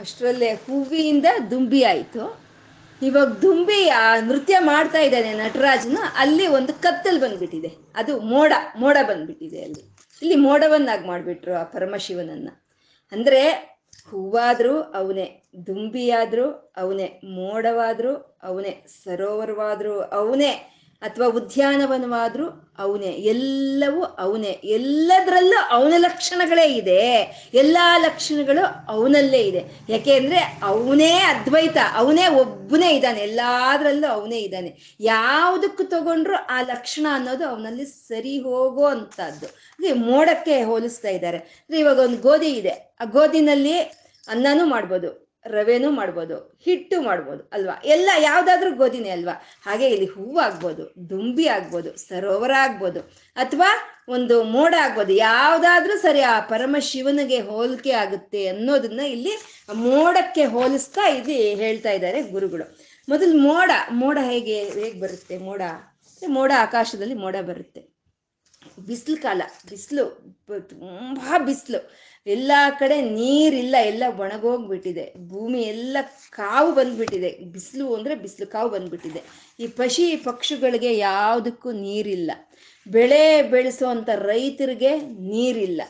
ಅಷ್ಟರಲ್ಲೇ ಹೂವಿಯಿಂದ ದುಂಬಿ ಆಯಿತು. ಇವಾಗ ದುಂಬಿ, ಆ, ನೃತ್ಯ ಮಾಡ್ತಾ ಇದ್ದಾನೆ ನಟರಾಜನು. ಅಲ್ಲಿ ಒಂದು ಕತ್ತಲ್ ಬಂದ್ಬಿಟ್ಟಿದೆ. ಅದು ಮೋಡ ಮೋಡ ಬಂದ್ಬಿಟ್ಟಿದೆ ಅಲ್ಲಿ. ಇಲ್ಲಿ ಮೋಡವನ್ನಾಗಿ ಮಾಡಿಬಿಟ್ರು ಆ ಪರಮಶಿವನನ್ನ. ಅಂದ್ರೆ ಹೂವಾದರೂ ಅವನೇ, ದುಂಬಿಯಾದರೂ ಅವನೇ, ಮೋಡವಾದರೂ ಅವನೇ, ಸರೋವರವಾದರೂ ಅವನೇ ಅಥವಾ ಉದ್ಯಾನವನವಾದ್ರೂ ಅವನೇ, ಎಲ್ಲವೂ ಅವನೇ. ಎಲ್ಲದರಲ್ಲೂ ಅವನ ಲಕ್ಷಣಗಳೇ ಇದೆ. ಎಲ್ಲ ಲಕ್ಷಣಗಳು ಅವನಲ್ಲೇ ಇದೆ. ಯಾಕೆ ಅಂದರೆ ಅವನೇ ಅದ್ವೈತ, ಅವನೇ ಒಬ್ಬನೇ ಇದ್ದಾನೆ. ಎಲ್ಲದರಲ್ಲೂ ಅವನೇ ಇದ್ದಾನೆ. ಯಾವುದಕ್ಕೂ ತಗೊಂಡ್ರು ಆ ಲಕ್ಷಣ ಅನ್ನೋದು ಅವನಲ್ಲಿ ಸರಿ ಹೋಗೋ ಅಂಥದ್ದು. ಅದೇ ಮೋಡಕ್ಕೆ ಹೋಲಿಸ್ತಾ ಇದ್ದಾರೆ. ಅಂದರೆ ಇವಾಗ ಒಂದು ಗೋಧಿ ಇದೆ. ಆ ಗೋಧಿನಲ್ಲಿ ಅನ್ನನೂ ಮಾಡ್ಬೋದು. ರವೆನೂ ಮಾಡ್ಬೋದು, ಹಿಟ್ಟು ಮಾಡ್ಬೋದು ಅಲ್ವಾ? ಎಲ್ಲ ಯಾವ್ದಾದ್ರೂ ಗೋಧಿನೇ ಅಲ್ವಾ? ಹಾಗೆ ಇಲ್ಲಿ ಹೂವು ಆಗ್ಬೋದು, ದುಂಬಿ ಆಗ್ಬೋದು, ಸರೋವರ ಆಗ್ಬೋದು, ಅಥವಾ ಒಂದು ಮೋಡ ಆಗ್ಬೋದು, ಯಾವ್ದಾದ್ರೂ ಸರಿ ಆ ಪರಮ ಶಿವನಿಗೆ ಹೋಲಿಕೆ ಆಗುತ್ತೆ ಅನ್ನೋದನ್ನ ಇಲ್ಲಿ ಮೋಡಕ್ಕೆ ಹೋಲಿಸ್ತಾ ಇಲ್ಲಿ ಹೇಳ್ತಾ ಇದ್ದಾರೆ ಗುರುಗಳು. ಮೊದಲು ಮೋಡ ಮೋಡ ಹೇಗೆ ಹೇಗೆ ಬರುತ್ತೆ ಮೋಡ? ಮೋಡ ಆಕಾಶದಲ್ಲಿ ಮೋಡ ಬರುತ್ತೆ. ಬಿಸಿಲು ಕಾಲ, ಬಿಸಿಲು, ತುಂಬ ಬಿಸಿಲು. ಎಲ್ಲ ಕಡೆ ನೀರಿಲ್ಲ, ಎಲ್ಲ ಒಣಗೋಗ್ಬಿಟ್ಟಿದೆ. ಭೂಮಿ ಎಲ್ಲ ಕಾವು ಬಂದ್ಬಿಟ್ಟಿದೆ. ಬಿಸಿಲು ಅಂದರೆ ಬಿಸಿಲು ಕಾವು ಬಂದ್ಬಿಟ್ಟಿದೆ. ಈ ಪಶಿ ಪಕ್ಷಿಗಳಿಗೆ ಯಾವುದಕ್ಕೂ ನೀರಿಲ್ಲ. ಬೆಳೆ ಬೆಳೆಸುವಂಥ ರೈತರಿಗೆ ನೀರಿಲ್ಲ.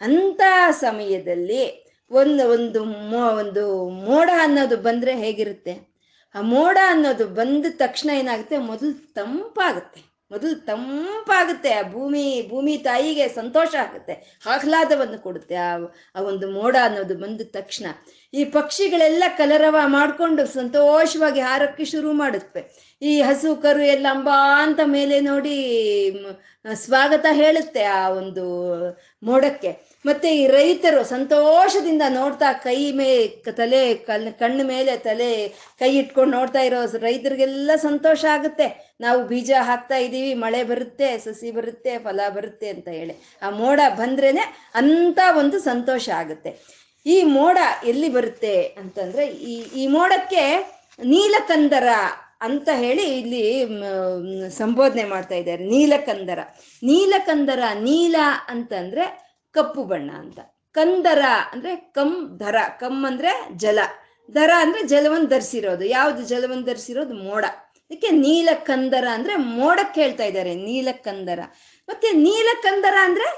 ಅಂಥ ಸಮಯದಲ್ಲಿ ಒಂದು ಒಂದು ಮೋ, ಒಂದು ಮೋಡ ಅನ್ನೋದು ಬಂದರೆ ಹೇಗಿರುತ್ತೆ? ಆ ಮೋಡ ಅನ್ನೋದು ಬಂದ ತಕ್ಷಣ ಏನಾಗುತ್ತೆ? ಮೊದಲು ತಂಪಾಗುತ್ತೆ. ಮೊದಲು ತಂಪಾಗುತ್ತೆ, ಆ ಭೂಮಿ ಭೂಮಿ ತಾಯಿಗೆ ಸಂತೋಷ ಆಗುತ್ತೆ, ಆಹ್ಲಾದವನ್ನು ಕೊಡುತ್ತೆ ಆ ಆ ಒಂದು ಮೋಡ ಅನ್ನೋದು ಬಂದ ತಕ್ಷಣ. ಈ ಪಕ್ಷಿಗಳೆಲ್ಲ ಕಲರವ ಮಾಡಿಕೊಂಡು ಸಂತೋಷವಾಗಿ ಹಾರಕ್ಕೆ ಶುರು ಮಾಡುತ್ತವೆ. ಈ ಹಸು, ಕರು ಎಲ್ಲ ಅಂಬಾ ಅಂತ ಮೇಲೆ ನೋಡಿ ಸ್ವಾಗತ ಹೇಳುತ್ತೆ ಆ ಒಂದು ಮೋಡಕ್ಕೆ. ಮತ್ತೆ ಈ ರೈತರು ಸಂತೋಷದಿಂದ ನೋಡ್ತಾ ಕೈ ಮೇ, ತಲೆ, ಕಲ್, ಕಣ್ಣು ಮೇಲೆ ತಲೆ ಕೈ ಇಟ್ಕೊಂಡು ನೋಡ್ತಾ ಇರೋ ರೈತರಿಗೆಲ್ಲ ಸಂತೋಷ ಆಗುತ್ತೆ. ನಾವು ಬೀಜ ಹಾಕ್ತಾ ಇದ್ದೀವಿ, ಮಳೆ ಬರುತ್ತೆ, ಸಸಿ ಬರುತ್ತೆ, ಫಲ ಬರುತ್ತೆ ಅಂತ ಹೇಳಿ. ಆ ಮೋಡ ಬಂದ್ರೇನೆ ಅಂತ ಒಂದು ಸಂತೋಷ ಆಗುತ್ತೆ. ಈ ಮೋಡ ಎಲ್ಲಿ ಬರುತ್ತೆ ಅಂತಂದ್ರೆ ಈ ಈ ಮೋಡಕ್ಕೆ ನೀಲಕಂದರ ಅಂತ ಹೇಳಿ ಇಲ್ಲಿ ಸಂಬೋಧನೆ ಮಾಡ್ತಾ ಇದ್ದಾರೆ. ನೀಲಕಂದರ. ನೀಲಕಂದರ ನೀಲ ಅಂತಂದ್ರೆ ಕಪ್ಪು ಬಣ್ಣ ಅಂತ. ಕಂದರ ಅಂದ್ರೆ ಕಂ ಧರ ಕಮ್ ಅಂದ್ರೆ ಜಲ. ದರ ಅಂದ್ರೆ ಜಲವನ್ನು ಧರಿಸಿರೋದು. ಯಾವ್ದು ಜಲವನ್ನು ಧರಿಸಿರೋದು? ಮೋಡ. ಅದಕ್ಕೆ ನೀಲಕಂದರ ಅಂದ್ರೆ ಮೋಡಕ್ಕೆ ಹೇಳ್ತಾ ಇದ್ದಾರೆ. ನೀಲಕಂದರ ಮತ್ತೆ ನೀಲಕಂದರ ಅಂದ್ರೆ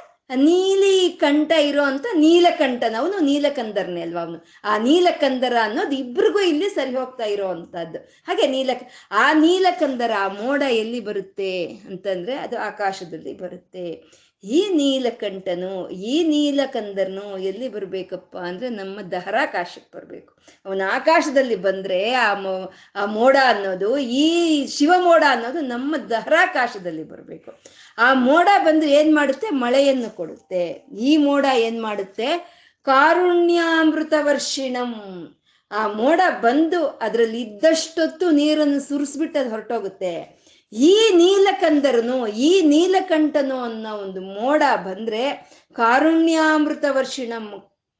ನೀಲಿ ಕಂಠ ಇರೋ ಅಂತ ನೀಲಕಂಠನ ಅವನು ನೀಲಕಂದರ್ನೇ ಅಲ್ವಾ ಅವನು? ಆ ನೀಲಕಂದರ ಅನ್ನೋದು ಇಬ್ರಿಗೂ ಇಲ್ಲಿ ಸರಿ ಹೋಗ್ತಾ ಇರೋ ಅಂತದ್ದು ಹಾಗೆ ನೀಲ ಆ ನೀಲಕಂದರ ಆ ಮೋಡ ಎಲ್ಲಿ ಬರುತ್ತೆ ಅಂತಂದ್ರೆ ಅದು ಆಕಾಶದಲ್ಲಿ ಬರುತ್ತೆ. ಈ ನೀಲಕಂಠನು, ಈ ನೀಲಕಂದರ್ನು ಎಲ್ಲಿ ಬರ್ಬೇಕಪ್ಪ ಅಂದ್ರೆ ನಮ್ಮ ದಹರಾಕಾಶಕ್ಕೆ ಬರ್ಬೇಕು. ಅವನ ಆಕಾಶದಲ್ಲಿ ಬಂದ್ರೆ ಆ ಮೋ, ಆ ಮೋಡ ಅನ್ನೋದು, ಈ ಶಿವಮೋಡ ಅನ್ನೋದು ನಮ್ಮ ದಹರಾಕಾಶದಲ್ಲಿ ಬರಬೇಕು. ಆ ಮೋಡ ಬಂದು ಏನ್ ಮಾಡುತ್ತೆ? ಮಳೆಯನ್ನು ಕೊಡುತ್ತೆ. ಈ ಮೋಡ ಏನ್ ಮಾಡುತ್ತೆ? ಕಾರುಣ್ಯಾಮೃತ ವರ್ಷಿಣಂ ಆ ಮೋಡ ಬಂದು ಅದ್ರಲ್ಲಿ ಇದ್ದಷ್ಟೊತ್ತು ನೀರನ್ನು ಸುರಿಸ್ಬಿಟ್ಟು ಅದು ಹೊರಟೋಗುತ್ತೆ. ಈ ನೀಲಕಂದರನು, ಈ ನೀಲಕಂಠನು ಅನ್ನೋ ಒಂದು ಮೋಡ ಬಂದ್ರೆ ಕಾರುಣ್ಯಾಮೃತ ವರ್ಷಿಣ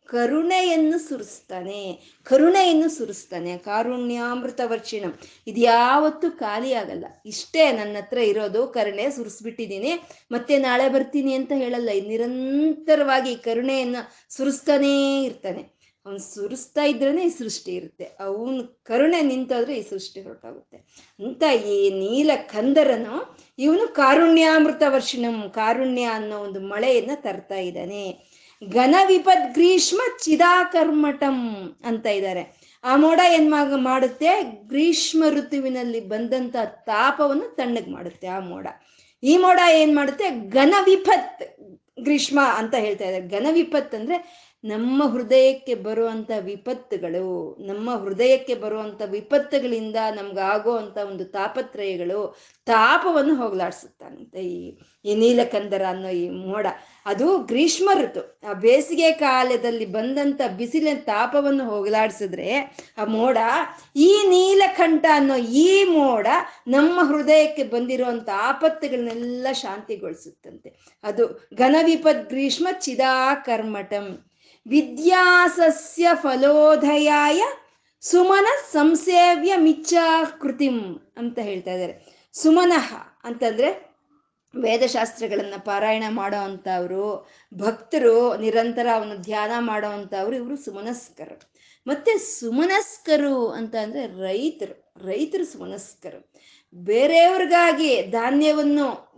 ಕರುಣೆಯನ್ನು ಸುರಿಸ್ತಾನೆ ಕರುಣೆಯನ್ನು ಸುರಿಸ್ತಾನೆ, ಕಾರುಣ್ಯಾಮೃತ ವರ್ಷಿಣಂ. ಇದ್ಯಾವತ್ತೂ ಖಾಲಿ ಆಗಲ್ಲ. ಇಷ್ಟೇ ನನ್ನ ಹತ್ರ ಇರೋದು, ಕರುಣೆ ಸುರಿಸ್ಬಿಟ್ಟಿದ್ದೀನಿ. ಮತ್ತೆ ನಾಳೆ ಬರ್ತೀನಿ ಅಂತ ಹೇಳಲ್ಲ. ಇದು ನಿರಂತರವಾಗಿ ಕರುಣೆಯನ್ನು ಸುರಿಸ್ತಾನೇ ಇರ್ತಾನೆ. ಅವನು ಸುರಿಸ್ತಾ ಇದ್ರೇ ಈ ಸೃಷ್ಟಿ ಇರುತ್ತೆ. ಅವನು ಕರುಣೆ ನಿಂತಾದ್ರೆ ಈ ಸೃಷ್ಟಿ ಹೊರಟಾಗುತ್ತೆ. ಅಂತ ಈ ನೀಲ ಕಂದರನು ಇವನು ಕಾರುಣ್ಯಾಮೃತ ವರ್ಷಣಂ ಕಾರುಣ್ಯ ಅನ್ನೋ ಒಂದು ಮಳೆಯನ್ನ ತರ್ತಾ ಇದ್ದಾನೆ. ಘನ ವಿಪದ್ ಗ್ರೀಷ್ಮ ಚಿದಾಕರ್ಮಟಂ ಅಂತ ಇದ್ದಾರೆ. ಆ ಮೋಡ ಏನ್ ಮಾಡುತ್ತೆ? ಗ್ರೀಷ್ಮ ಋತುವಿನಲ್ಲಿ ಬಂದಂತ ತಾಪವನ್ನು ತಣ್ಣಗ್ ಮಾಡುತ್ತೆ ಆ ಮೋಡ. ಈ ಮೋಡ ಏನ್ ಮಾಡುತ್ತೆ? ಘನ ವಿಪತ್ ಗ್ರೀಷ್ಮ ಅಂತ ಹೇಳ್ತಾ ಇದ್ದಾರೆ. ಘನ ವಿಪತ್ ಅಂದ್ರೆ ನಮ್ಮ ಹೃದಯಕ್ಕೆ ಬರುವಂತ ವಿಪತ್ತುಗಳು, ನಮ್ಮ ಹೃದಯಕ್ಕೆ ಬರುವಂತ ವಿಪತ್ತುಗಳಿಂದ ನಮ್ಗಾಗೋ ಒಂದು ತಾಪತ್ರಯಗಳು ತಾಪವನ್ನು ಹೋಗಲಾಡಿಸುತ್ತಂತೆ ಈ ಈ ನೀಲಕಂದರ ಅನ್ನೋ ಈ ಮೋಡ. ಅದು ಗ್ರೀಷ್ಮ ಋತು. ಆ ಬೇಸಿಗೆ ಕಾಲದಲ್ಲಿ ಬಂದಂತ ಬಿಸಿಲಿನ ತಾಪವನ್ನು ಹೋಗಲಾಡಿಸಿದ್ರೆ ಆ ಮೋಡ, ಈ ನೀಲಕಂಠ ಅನ್ನೋ ಈ ಮೋಡ ನಮ್ಮ ಹೃದಯಕ್ಕೆ ಬಂದಿರುವಂತ ಆಪತ್ತುಗಳನ್ನೆಲ್ಲ ಶಾಂತಿಗೊಳಿಸುತ್ತಂತೆ. ಅದು ಘನವಿಪದ್ ಗ್ರೀಷ್ಮ ಚಿದಾಕರ್ಮಟಂ ವಿದ್ಯಾಸಸ್ಯ ಫಲೋದಯಾಯ ಸುಮನ ಸಂಸೇವ್ಯ ಮಿಚ್ಚಾಕೃತಿಂ ಅಂತ ಹೇಳ್ತಾ ಇದ್ದಾರೆ. ಸುಮನಃ ಅಂತಂದ್ರೆ ವೇದಶಾಸ್ತ್ರಗಳನ್ನ ಪಾರಾಯಣ ಮಾಡೋ ಅಂಥವ್ರು ಭಕ್ತರು ನಿರಂತರ ಅವನು ಧ್ಯಾನ ಮಾಡೋ ಅಂಥವ್ರು ಇವರು ಸುಮನಸ್ಕರು. ಮತ್ತೆ ಸುಮನಸ್ಕರು ಅಂತ ಅಂದ್ರೆ ರೈತರು ರೈತರು ಸುಮನಸ್ಕರು. ಬೇರೆಯವ್ರಿಗಾಗಿ ಧಾನ್ಯವನ್ನು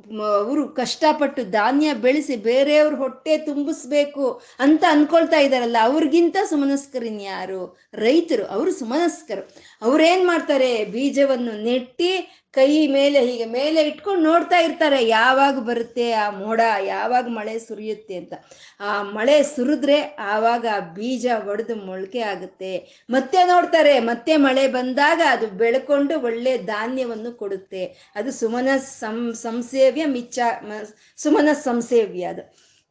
ಅವರು ಕಷ್ಟಪಟ್ಟು ಧಾನ್ಯ ಬೆಳೆಸಿ ಬೇರೆಯವ್ರ ಹೊಟ್ಟೆ ತುಂಬಿಸ್ಬೇಕು ಅಂತ ಅನ್ಕೊಳ್ತಾ ಇದಾರಲ್ಲ ಅವ್ರಿಗಿಂತ ಸುಮನಸ್ಕರಿನ್ಯಾರು ರೈತರು, ಅವರು ಸುಮನಸ್ಕರು. ಅವ್ರೇನ್ ಮಾಡ್ತಾರೆ? ಬೀಜವನ್ನು ನೆಟ್ಟಿ ಕೈ ಮೇಲೆ, ಹೀಗೆ ಮೇಲೆ ಇಟ್ಕೊಂಡು ನೋಡ್ತಾ ಇರ್ತಾರೆ, ಯಾವಾಗ ಬರುತ್ತೆ ಆ ಮೋಡ, ಯಾವಾಗ ಮಳೆ ಸುರಿಯುತ್ತೆ ಅಂತ. ಆ ಮಳೆ ಸುರಿದ್ರೆ ಆವಾಗ ಆ ಬೀಜ ಒಡೆದು ಮೊಳಕೆ ಆಗುತ್ತೆ. ಮತ್ತೆ ನೋಡ್ತಾರೆ, ಮತ್ತೆ ಮಳೆ ಬಂದಾಗ ಅದು ಬೆಳ್ಕೊಂಡು ಒಳ್ಳೆ ಧಾನ್ಯವನ್ನು ಕೊಡುತ್ತೆ. ಅದು ಸುಮನ ಸಂ ಸಂಸೇವ್ಯ ಮಿಚ್ಚ ಸುಮನ ಸಂಸೇವ್ಯ ಅದು.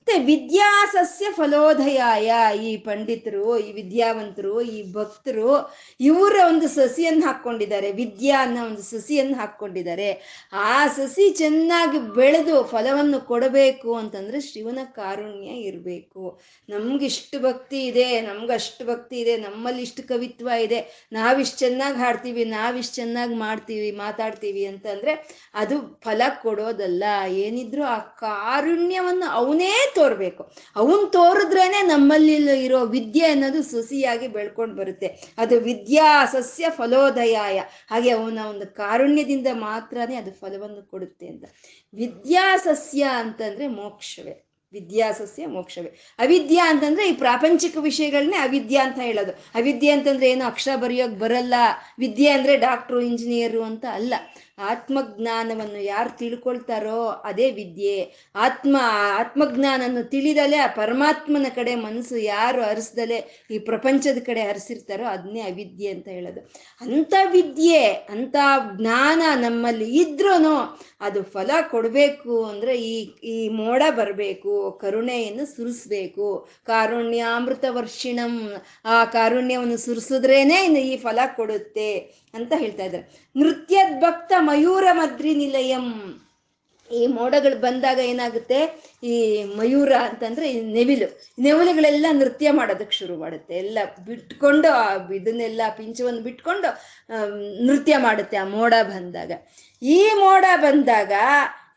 ಮತ್ತೆ ವಿದ್ಯಾಸಸ್ಯ ಫಲೋದಯಾಯ. ಈ ಪಂಡಿತರು, ಈ ವಿದ್ಯಾವಂತರು, ಈ ಭಕ್ತರು, ಇವರ ಒಂದು ಸಸಿಯನ್ನು ಹಾಕ್ಕೊಂಡಿದ್ದಾರೆ. ವಿದ್ಯಾ ಅನ್ನೋ ಒಂದು ಸಸಿಯನ್ನು ಹಾಕ್ಕೊಂಡಿದ್ದಾರೆ. ಆ ಸಸಿ ಚೆನ್ನಾಗಿ ಬೆಳೆದು ಫಲವನ್ನು ಕೊಡಬೇಕು ಅಂತಂದ್ರೆ ಶಿವನ ಕಾರುಣ್ಯ ಇರಬೇಕು. ನಮ್ಗೆ ಇಷ್ಟು ಭಕ್ತಿ ಇದೆ ನಮ್ಗೆ ಅಷ್ಟು ಭಕ್ತಿ ಇದೆ ನಮ್ಮಲ್ಲಿ ಇಷ್ಟು ಕವಿತ್ವ ಇದೆ. ನಾವಿಷ್ಟು ಚೆನ್ನಾಗಿ ಹಾಡ್ತೀವಿ, ನಾವಿಷ್ಟು ಚೆನ್ನಾಗಿ ಮಾಡ್ತೀವಿ, ಮಾತಾಡ್ತೀವಿ ಅಂತಂದ್ರೆ ಅದು ಫಲ ಕೊಡೋದಲ್ಲ. ಏನಿದ್ರು ಆ ಕಾರುಣ್ಯವನ್ನು ಅವನೇ ತೋರ್ಬೇಕು. ಅವನ್ ತೋರಿದ್ರೇನೆ ನಮ್ಮಲ್ಲಿ ಇರೋ ವಿದ್ಯೆ ಅನ್ನೋದು ಸುಸಿಯಾಗಿ ಬೆಳ್ಕೊಂಡು ಬರುತ್ತೆ. ಅದು ವಿದ್ಯಾ ಸಸ್ಯ ಫಲೋದಯಾಯ. ಹಾಗೆ ಅವನ ಒಂದು ಕಾರುಣ್ಯದಿಂದ ಮಾತ್ರನೇ ಅದು ಫಲವನ್ನು ಕೊಡುತ್ತೆ ಅಂತ. ವಿದ್ಯಾ ಸಸ್ಯ ಅಂತಂದ್ರೆ ಮೋಕ್ಷವೇ. ವಿದ್ಯಾಸಸ್ಯ ಮೋಕ್ಷವೇ. ಅವಿದ್ಯಾ ಅಂತಂದ್ರೆ ಈ ಪ್ರಾಪಂಚಿಕ ವಿಷಯಗಳನ್ನೇ ಅವಿದ್ಯಾ ಅಂತ ಹೇಳೋದು. ಅವಿದ್ಯೆ ಅಂತಂದ್ರೆ ಏನು ಅಕ್ಷರ ಬರೆಯೋಕ್ ಬರಲ್ಲ. ವಿದ್ಯೆ ಅಂದ್ರೆ ಡಾಕ್ಟ್ರು, ಇಂಜಿನಿಯರು ಅಂತ ಅಲ್ಲ. ಆತ್ಮಜ್ಞಾನವನ್ನು ಯಾರು ತಿಳ್ಕೊಳ್ತಾರೋ ಅದೇ ವಿದ್ಯೆ. ಆತ್ಮ ಆತ್ಮಜ್ಞಾನವನ್ನು ತಿಳಿದಲೇ ಆ ಪರಮಾತ್ಮನ ಕಡೆ ಮನಸ್ಸು ಯಾರು ಹರಿಸ್ದಲೆ ಈ ಪ್ರಪಂಚದ ಕಡೆ ಹರಿಸಿರ್ತಾರೋ ಅದನ್ನೇ ಅವಿದ್ಯೆ ಅಂತ ಹೇಳೋದು. ಅಂಥ ವಿದ್ಯೆ, ಅಂಥ ಜ್ಞಾನ ನಮ್ಮಲ್ಲಿ ಇದ್ರೂ ಅದು ಫಲ ಕೊಡಬೇಕು ಅಂದರೆ ಈ ಈ ಮೋಡ ಬರಬೇಕು, ಕರುಣೆಯನ್ನು ಸುರಿಸ್ಬೇಕು. ಕಾರುಣ್ಯಾಮೃತ ವರ್ಷಿಣಂ ಆ ಕಾರುಣ್ಯವನ್ನು ಸುರಿಸಿದ್ರೇನೆ ಇನ್ನು ಈ ಫಲ ಕೊಡುತ್ತೆ. ಅಂತ ಹೇಳ್ತಾ ಇದ್ದಾರೆ. ನೃತ್ಯದ ಭಕ್ತ ಮಯೂರ ಮದ್ರಿ ನಿಲಯಂ. ಈ ಮೋಡಗಳು ಬಂದಾಗ ಏನಾಗುತ್ತೆ? ಈ ಮಯೂರ ಅಂತಂದ್ರೆ ಈ ನೆವಿಲು. ನೆವಿಲುಗಳೆಲ್ಲ ನೃತ್ಯ ಮಾಡೋದಕ್ಕೆ ಶುರು ಮಾಡುತ್ತೆ ಎಲ್ಲ ಬಿಟ್ಕೊಂಡು ಆ ಇದನ್ನೆಲ್ಲ ಪಿಂಚವನ್ನು ಬಿಟ್ಕೊಂಡು ನೃತ್ಯ ಮಾಡುತ್ತೆ ಆ ಮೋಡ ಬಂದಾಗ. ಈ ಮೋಡ ಬಂದಾಗ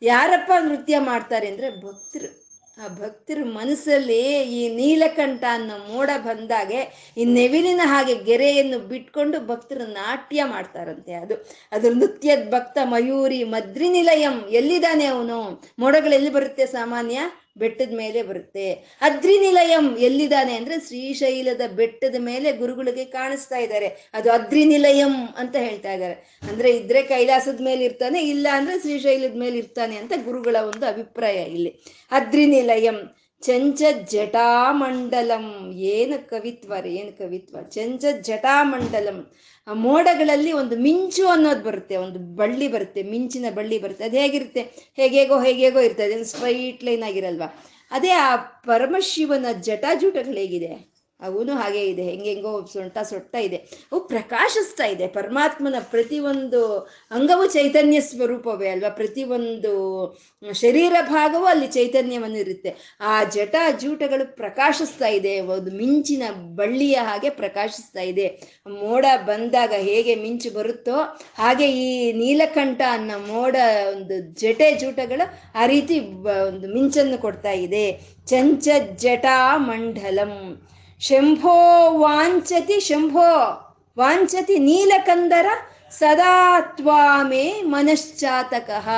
ಯಾರಪ್ಪ ನೃತ್ಯ ಮಾಡ್ತಾರೆ ಅಂದ್ರೆ ಭಕ್ತರು. ಆ ಭಕ್ತರ ಮನಸ್ಸಲ್ಲಿ ಈ ನೀಲಕಂಠ ಅನ್ನೋ ಮೋಡ ಬಂದಾಗೆ ಈ ನೆವಿಲಿನ ಹಾಗೆ ಗೆರೆಯನ್ನು ಬಿಟ್ಕೊಂಡು ಭಕ್ತರು ನಾಟ್ಯ ಮಾಡ್ತಾರಂತೆ ಅದು. ಅದು ನೃತ್ಯದ ಭಕ್ತ ಮಯೂರಿ ಮದ್ರಿನಿಲಯಂ. ಎಲ್ಲಿದ್ದಾನೆ ಅವನು? ಮೋಡಗಳು ಎಲ್ಲಿ ಬರುತ್ತೆ ಸಾಮಾನ್ಯ? ಬೆಟ್ಟದ ಮೇಲೆ ಬರುತ್ತೆ. ಅದ್ರಿ ನಿಲಯಂ ಎಲ್ಲಿದ್ದಾನೆ ಅಂದ್ರೆ ಶ್ರೀಶೈಲದ ಬೆಟ್ಟದ ಮೇಲೆ ಗುರುಗಳಿಗೆ ಕಾಣಿಸ್ತಾ ಇದ್ದಾರೆ. ಅದು ಅದ್ರಿ ನಿಲಯಂ ಅಂತ ಹೇಳ್ತಾ ಇದ್ದಾರೆ. ಅಂದ್ರೆ ಇದ್ರೆ ಕೈಲಾಸದ ಮೇಲೆ ಇರ್ತಾನೆ, ಇಲ್ಲ ಅಂದ್ರೆ ಶ್ರೀಶೈಲದ ಮೇಲೆ ಇರ್ತಾನೆ ಅಂತ ಗುರುಗಳ ಒಂದು ಅಭಿಪ್ರಾಯ ಇಲ್ಲಿ. ಅದ್ರಿ ನಿಲಯಂ ಚಂಚ ಜಟಾಮಂಡಲಂ ಏನು ಕವಿತ್ವ ರೀ, ಏನು ಕವಿತ್ವ? ಚಂಚ ಜಟಾಮಂಡಲಂ ಆ ಮೋಡಗಳಲ್ಲಿ ಒಂದು ಮಿಂಚು ಅನ್ನೋದು ಬರುತ್ತೆ, ಒಂದು ಬಳ್ಳಿ ಬರುತ್ತೆ, ಮಿಂಚಿನ ಬಳ್ಳಿ ಬರುತ್ತೆ. ಅದು ಹೇಗಿರುತ್ತೆ? ಹೇಗೇಗೋ ಹೇಗೇಗೋ ಇರ್ತದೆ. ಸ್ಟ್ರೈಟ್ ಲೈನ್ ಆಗಿರಲ್ವಾ? ಅದೇ ಆ ಪರಮಶಿವನ ಜಟಾಜೂಟಗಳು ಹೇಗಿದೆ? ಅವನು ಹಾಗೆ ಇದೆ ಹೆಂಗೆಂಗೋ ಸೊಂಟ ಸೊಟ್ಟ ಇದೆ. ಅವು ಪ್ರಕಾಶಿಸ್ತಾ ಇದೆ. ಪರಮಾತ್ಮನ ಪ್ರತಿಯೊಂದು ಅಂಗವು ಚೈತನ್ಯ ಸ್ವರೂಪವೇ ಅಲ್ವಾ? ಪ್ರತಿಯೊಂದು ಶರೀರ ಭಾಗವೂ ಅಲ್ಲಿ ಚೈತನ್ಯವನ್ನು ಇರುತ್ತೆ ಆ ಜಟ ಜೂಟಗಳು ಪ್ರಕಾಶಿಸ್ತಾ ಇದೆ. ಒಂದು ಮಿಂಚಿನ ಬಳ್ಳಿಯ ಹಾಗೆ ಪ್ರಕಾಶಿಸ್ತಾ ಇದೆ. ಮೋಡ ಬಂದಾಗ ಹೇಗೆ ಮಿಂಚು ಬರುತ್ತೋ ಹಾಗೆ ಈ ನೀಲಕಂಠ ಅನ್ನೋ ಮೋಡ ಒಂದು ಜಟೆ ಜೂಟಗಳು ಆ ರೀತಿ ಒಂದು ಮಿಂಚನ್ನು ಕೊಡ್ತಾ ಇದೆ. ಚಂಚ ಜಟಾ ಮಂಡಲಂ ಶಂಭೋ ವಾಂಚತಿ ಶಂಭೋ ವಾಂಚತಿ ನೀಲಕಂದರ ಸದಾ ತ್ವಾಮೇ ಮನಶ್ಚಾತಕಃ.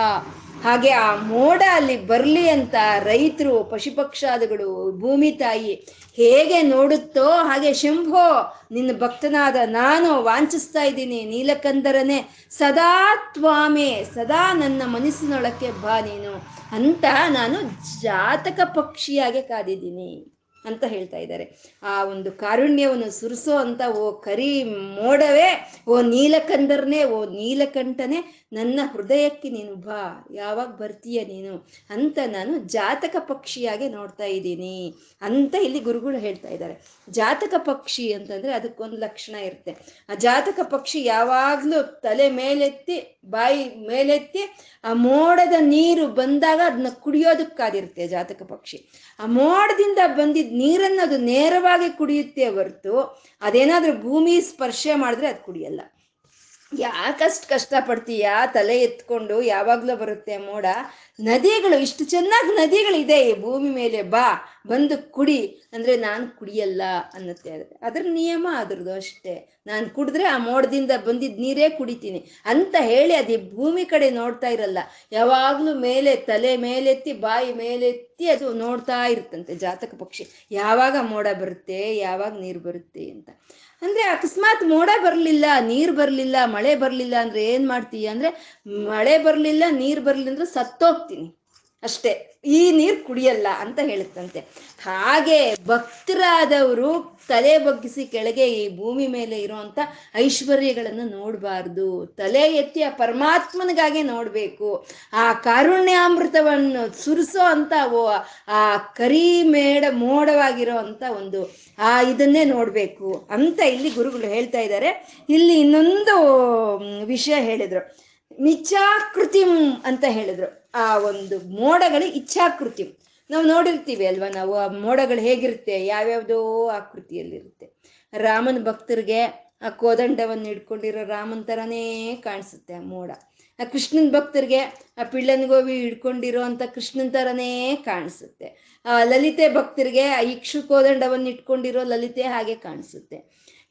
ಹಾಗೆ ಆ ಮೋಡ ಅಲ್ಲಿ ಬರಲಿ ಅಂತ ರೈತರು, ಪಶುಪಕ್ಷಾದಿಗಳು, ಭೂಮಿ ತಾಯಿ ಹೇಗೆ ನೋಡುತ್ತೋ ಹಾಗೆ ಶಂಭೋ, ನಿನ್ನ ಭಕ್ತನಾದ ನಾನು ವಾಂಚಿಸ್ತಾ ಇದ್ದೀನಿ, ನೀಲಕಂದರನೇ ಸದಾ ತ್ವಾಮೆ, ಸದಾ ನನ್ನ ಮನಸ್ಸಿನೊಳಕ್ಕೆ ಬಾ ನೀನು ಅಂತ ನಾನು ಜಾತಕ ಪಕ್ಷಿಯಾಗೆ ಕಾದಿದ್ದೀನಿ. ಅಂತ ಹೇಳ್ತಾ ಇದ್ದಾರೆ. ಆ ಒಂದು ಕಾರುಣ್ಯವನ್ನು ಸುರಿಸೋ ಅಂತ ಓ ಕರಿ ಮೋಡವೇ, ಓ ನೀಲಕಂದರ್ನೇ, ಓ ನೀಲಕಂಠನೇ ನನ್ನ ಹೃದಯಕ್ಕೆ ನೀನು ಬಾ, ಯಾವಾಗ ಬರ್ತೀಯ ನೀನು ಅಂತ ನಾನು ಜಾತಕ ಪಕ್ಷಿಯಾಗೆ ನೋಡ್ತಾ ಇದ್ದೀನಿ ಅಂತ ಇಲ್ಲಿ ಗುರುಗಳು ಹೇಳ್ತಾ ಇದ್ದಾರೆ. ಜಾತಕ ಪಕ್ಷಿ ಅಂತಂದ್ರೆ ಅದಕ್ಕೊಂದು ಲಕ್ಷಣ ಇರುತ್ತೆ. ಆ ಜಾತಕ ಪಕ್ಷಿ ಯಾವಾಗ್ಲೂ ತಲೆ ಮೇಲೆತ್ತಿ, ಬಾಯಿ ಮೇಲೆತ್ತಿ, ಆ ಮೋಡದ ನೀರು ಬಂದಾಗ ಅದನ್ನ ಕುಡಿಯೋದಕ್ಕಾದಿರುತ್ತೆ ಜಾತಕ ಪಕ್ಷಿ. ಆ ಮೋಡದಿಂದ ಬಂದಿದ್ದ ನೀರನ್ನು ಅದು ನೇರವಾಗಿ ಕುಡಿಯುತ್ತೆ ಹೊರತು ಅದೇನಾದ್ರೂ ಭೂಮಿ ಸ್ಪರ್ಶ ಮಾಡಿದ್ರೆ ಅದು ಕುಡಿಯಲ್ಲ. ಯಾಕಷ್ಟು ಕಷ್ಟಪಡ್ತೀಯ? ತಲೆ ಎತ್ಕೊಂಡು ಯಾವಾಗ್ಲೂ ಬರುತ್ತೆ ಮೋಡ. ನದಿಗಳು, ಇಷ್ಟು ಚೆನ್ನಾಗಿ ನದಿಗಳಿದೆ, ಈ ಭೂಮಿ ಮೇಲೆ ಬಾ, ಬಂದು ಕುಡಿ. ಅಂದ್ರೆ ನಾನು ಕುಡಿಯಲ್ಲ ಅನ್ನತ್ತೆ ಅದ್ರ ನಿಯಮ ಅದ್ರದ್ದು ಅಷ್ಟೇ. ನಾನು ಕುಡಿದ್ರೆ ಆ ಮೋಡದಿಂದ ಬಂದಿದ್ದ ನೀರೇ ಕುಡಿತೀನಿ. ಅಂತ ಹೇಳಿ ಅದು ಭೂಮಿ ಕಡೆ ನೋಡ್ತಾ ಇರಲ್ಲ. ಯಾವಾಗ್ಲೂ ಮೇಲೆ, ತಲೆ ಮೇಲೆತ್ತಿ, ಬಾಯಿ ಮೇಲೆತ್ತಿ ಅದು ನೋಡ್ತಾ ಇರ್ತಂತೆ ಜಾತಕ ಪಕ್ಷಿ. ಯಾವಾಗ ಮೋಡ ಬರುತ್ತೆ, ಯಾವಾಗ ನೀರು ಬರುತ್ತೆ ಅಂತ. ಅಂದ್ರೆ ಅಕಸ್ಮಾತ್ ಮೋಡ ಬರಲಿಲ್ಲ, ನೀರು ಬರಲಿಲ್ಲ, ಮಳೆ ಬರಲಿಲ್ಲ ಅಂದ್ರೆ ಏನ್ ಮಾಡ್ತೀಯ? ಅಂದ್ರೆ ಮಳೆ ಬರಲಿಲ್ಲ, ನೀರು ಬರಲಿಲ್ಲ ಅಂದ್ರೆ ಸತ್ತೋಗ್ತೀನಿ ಅಷ್ಟೇ, ಈ ನೀರು ಕುಡಿಯಲ್ಲ ಅಂತ ಹೇಳುತ್ತಂತೆ. ಹಾಗೆ ಭಕ್ತರಾದವರು ತಲೆ ಬಗ್ಗಿಸಿ ಕೆಳಗೆ ಈ ಭೂಮಿ ಮೇಲೆ ಇರುವಂತ ಐಶ್ವರ್ಯಗಳನ್ನು ನೋಡಬಾರ್ದು. ತಲೆ ಎತ್ತಿ ಆ ಪರಮಾತ್ಮನಿಗಾಗೆ ನೋಡ್ಬೇಕು. ಆ ಕಾರುಣ್ಯಾಮೃತವನ್ನು ಸುರಿಸೋ ಅಂತ ಆ ಕರಿ ಮೇಡ ಮೋಡವಾಗಿರೋ ಅಂತ ಒಂದು, ಆ ಇದನ್ನೇ ನೋಡ್ಬೇಕು ಅಂತ ಇಲ್ಲಿ ಗುರುಗಳು ಹೇಳ್ತಾ ಇದ್ದಾರೆ. ಇಲ್ಲಿ ಇನ್ನೊಂದು ವಿಷಯ ಹೇಳಿದ್ರು. ನಿಚ್ಚಾಕೃತಿಂ ಅಂತ ಹೇಳಿದ್ರು. ಆ ಒಂದು ಮೋಡಗಳು ಇಚ್ಛಾಕೃತಿ. ನಾವು ನೋಡಿರ್ತೀವಿ ಅಲ್ವಾ ನಾವು ಆ ಮೋಡಗಳು ಹೇಗಿರುತ್ತೆ, ಯಾವ್ಯಾವುದೋ ಆಕೃತಿಯಲ್ಲಿರುತ್ತೆ. ರಾಮನ ಭಕ್ತರಿಗೆ ಆ ಕೋದಂಡವನ್ನು ಹಿಡ್ಕೊಂಡಿರೋ ರಾಮನ ಥರನೇ ಕಾಣಿಸುತ್ತೆ ಆ ಮೋಡ. ಆ ಕೃಷ್ಣನ ಭಕ್ತರಿಗೆ ಆ ಪಿಳ್ಳನ ಗೋವಿ ಹಿಡ್ಕೊಂಡಿರೋ ಕೃಷ್ಣನ್ ಥರನೇ ಕಾಣಿಸುತ್ತೆ. ಆ ಲಲಿತೆ ಭಕ್ತರಿಗೆ ಆ ಇಕ್ಷು ಕೋದಂಡವನ್ನು ಇಟ್ಕೊಂಡಿರೋ ಲಲಿತೆ ಹಾಗೆ ಕಾಣಿಸುತ್ತೆ.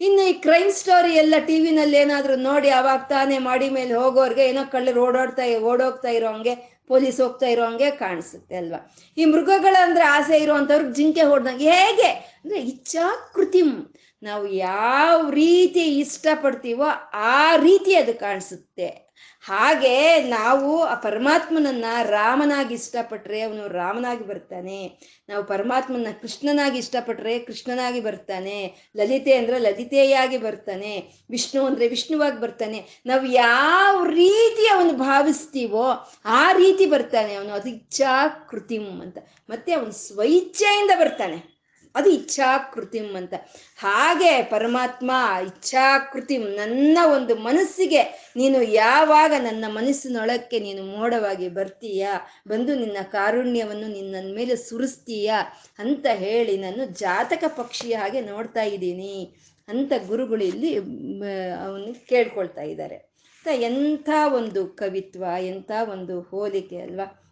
ಇನ್ನು ಈ ಕ್ರೈಮ್ ಸ್ಟೋರಿ ಎಲ್ಲ ಟಿ ವಿನಲ್ಲಿ ಏನಾದರೂ ನೋಡಿ ಅವಾಗ ತಾನೇ ಮಾಡಿ ಮೇಲೆ ಹೋಗೋರ್ಗೆ ಏನೋ ಕಳ್ಳರು ಓಡಾಡ್ತಾ, ಓಡೋಗ್ತಾ ಇರೋ ಹಂಗೆ ಪೊಲೀಸ್ ಹೋಗ್ತಾ ಇರೋ ಹಂಗೆ ಕಾಣಿಸುತ್ತೆ ಅಲ್ವಾ? ಈ ಮೃಗಗಳಂದ್ರೆ ಆಸೆ ಇರುವಂಥವ್ರಿಗೆ ಜಿಂಕೆ ಹೊಡೆದಂಗೆ ಹೇಗೆ? ಅಂದ್ರೆ ಇಚ್ಛಾ ಕೃತಿಂ ನಾವು ಯಾವ ರೀತಿ ಇಷ್ಟಪಡ್ತೀವೋ ಆ ರೀತಿ ಅದು ಕಾಣಿಸುತ್ತೆ. ಹಾಗೆ ನಾವು ಆ ಪರಮಾತ್ಮನನ್ನ ರಾಮನಾಗಿ ಇಷ್ಟಪಟ್ರೆ ಅವನು ರಾಮನಾಗಿ ಬರ್ತಾನೆ. ನಾವು ಪರಮಾತ್ಮನ ಕೃಷ್ಣನಾಗಿ ಇಷ್ಟಪಟ್ರೆ ಕೃಷ್ಣನಾಗಿ ಬರ್ತಾನೆ. ಲಲಿತೆ ಅಂದ್ರೆ ಲಲಿತೆಯಾಗಿ ಬರ್ತಾನೆ. ವಿಷ್ಣು ಅಂದ್ರೆ ವಿಷ್ಣುವಾಗಿ ಬರ್ತಾನೆ. ನಾವು ಯಾವ ರೀತಿ ಅವನು ಭಾವಿಸ್ತೀವೋ ಆ ರೀತಿ ಬರ್ತಾನೆ ಅವನು. ಅದು ಇಚ್ಛಾ ಕೃತಿಂ ಅಂತ. ಮತ್ತೆ ಅವನು ಸ್ವಇಚ್ಛೆಯಿಂದ ಬರ್ತಾನೆ. ಅದು ಇಚ್ಛಾಕೃತಿಂ ಅಂತ. ಹಾಗೆ ಪರಮಾತ್ಮ ಇಚ್ಛಾಕೃತಿಂ, ನನ್ನ ಒಂದು ಮನಸ್ಸಿಗೆ ನೀನು ಯಾವಾಗ ನನ್ನ ಮನಸ್ಸಿನೊಳಕ್ಕೆ ನೀನು ಮೋಡವಾಗಿ ಬರ್ತೀಯ, ಬಂದು ನಿನ್ನ ಕಾರುಣ್ಯವನ್ನು ನಿನ್ನ ಮೇಲೆ ಸುರಿಸ್ತೀಯ ಅಂತ ಹೇಳಿ ನಾನು ಜಾತಕ ಪಕ್ಷಿಯ ಹಾಗೆ ನೋಡ್ತಾ ಇದ್ದೀನಿ ಅಂತ ಗುರುಗಳು ಇಲ್ಲಿ ಅವನು ಕೇಳ್ಕೊಳ್ತಾ ಇದ್ದಾರೆ. ಎಂಥ ಒಂದು ಕವಿತ್ವ, ಎಂಥ ಒಂದು ಹೋಲಿಕೆ ಅಲ್ವಾ?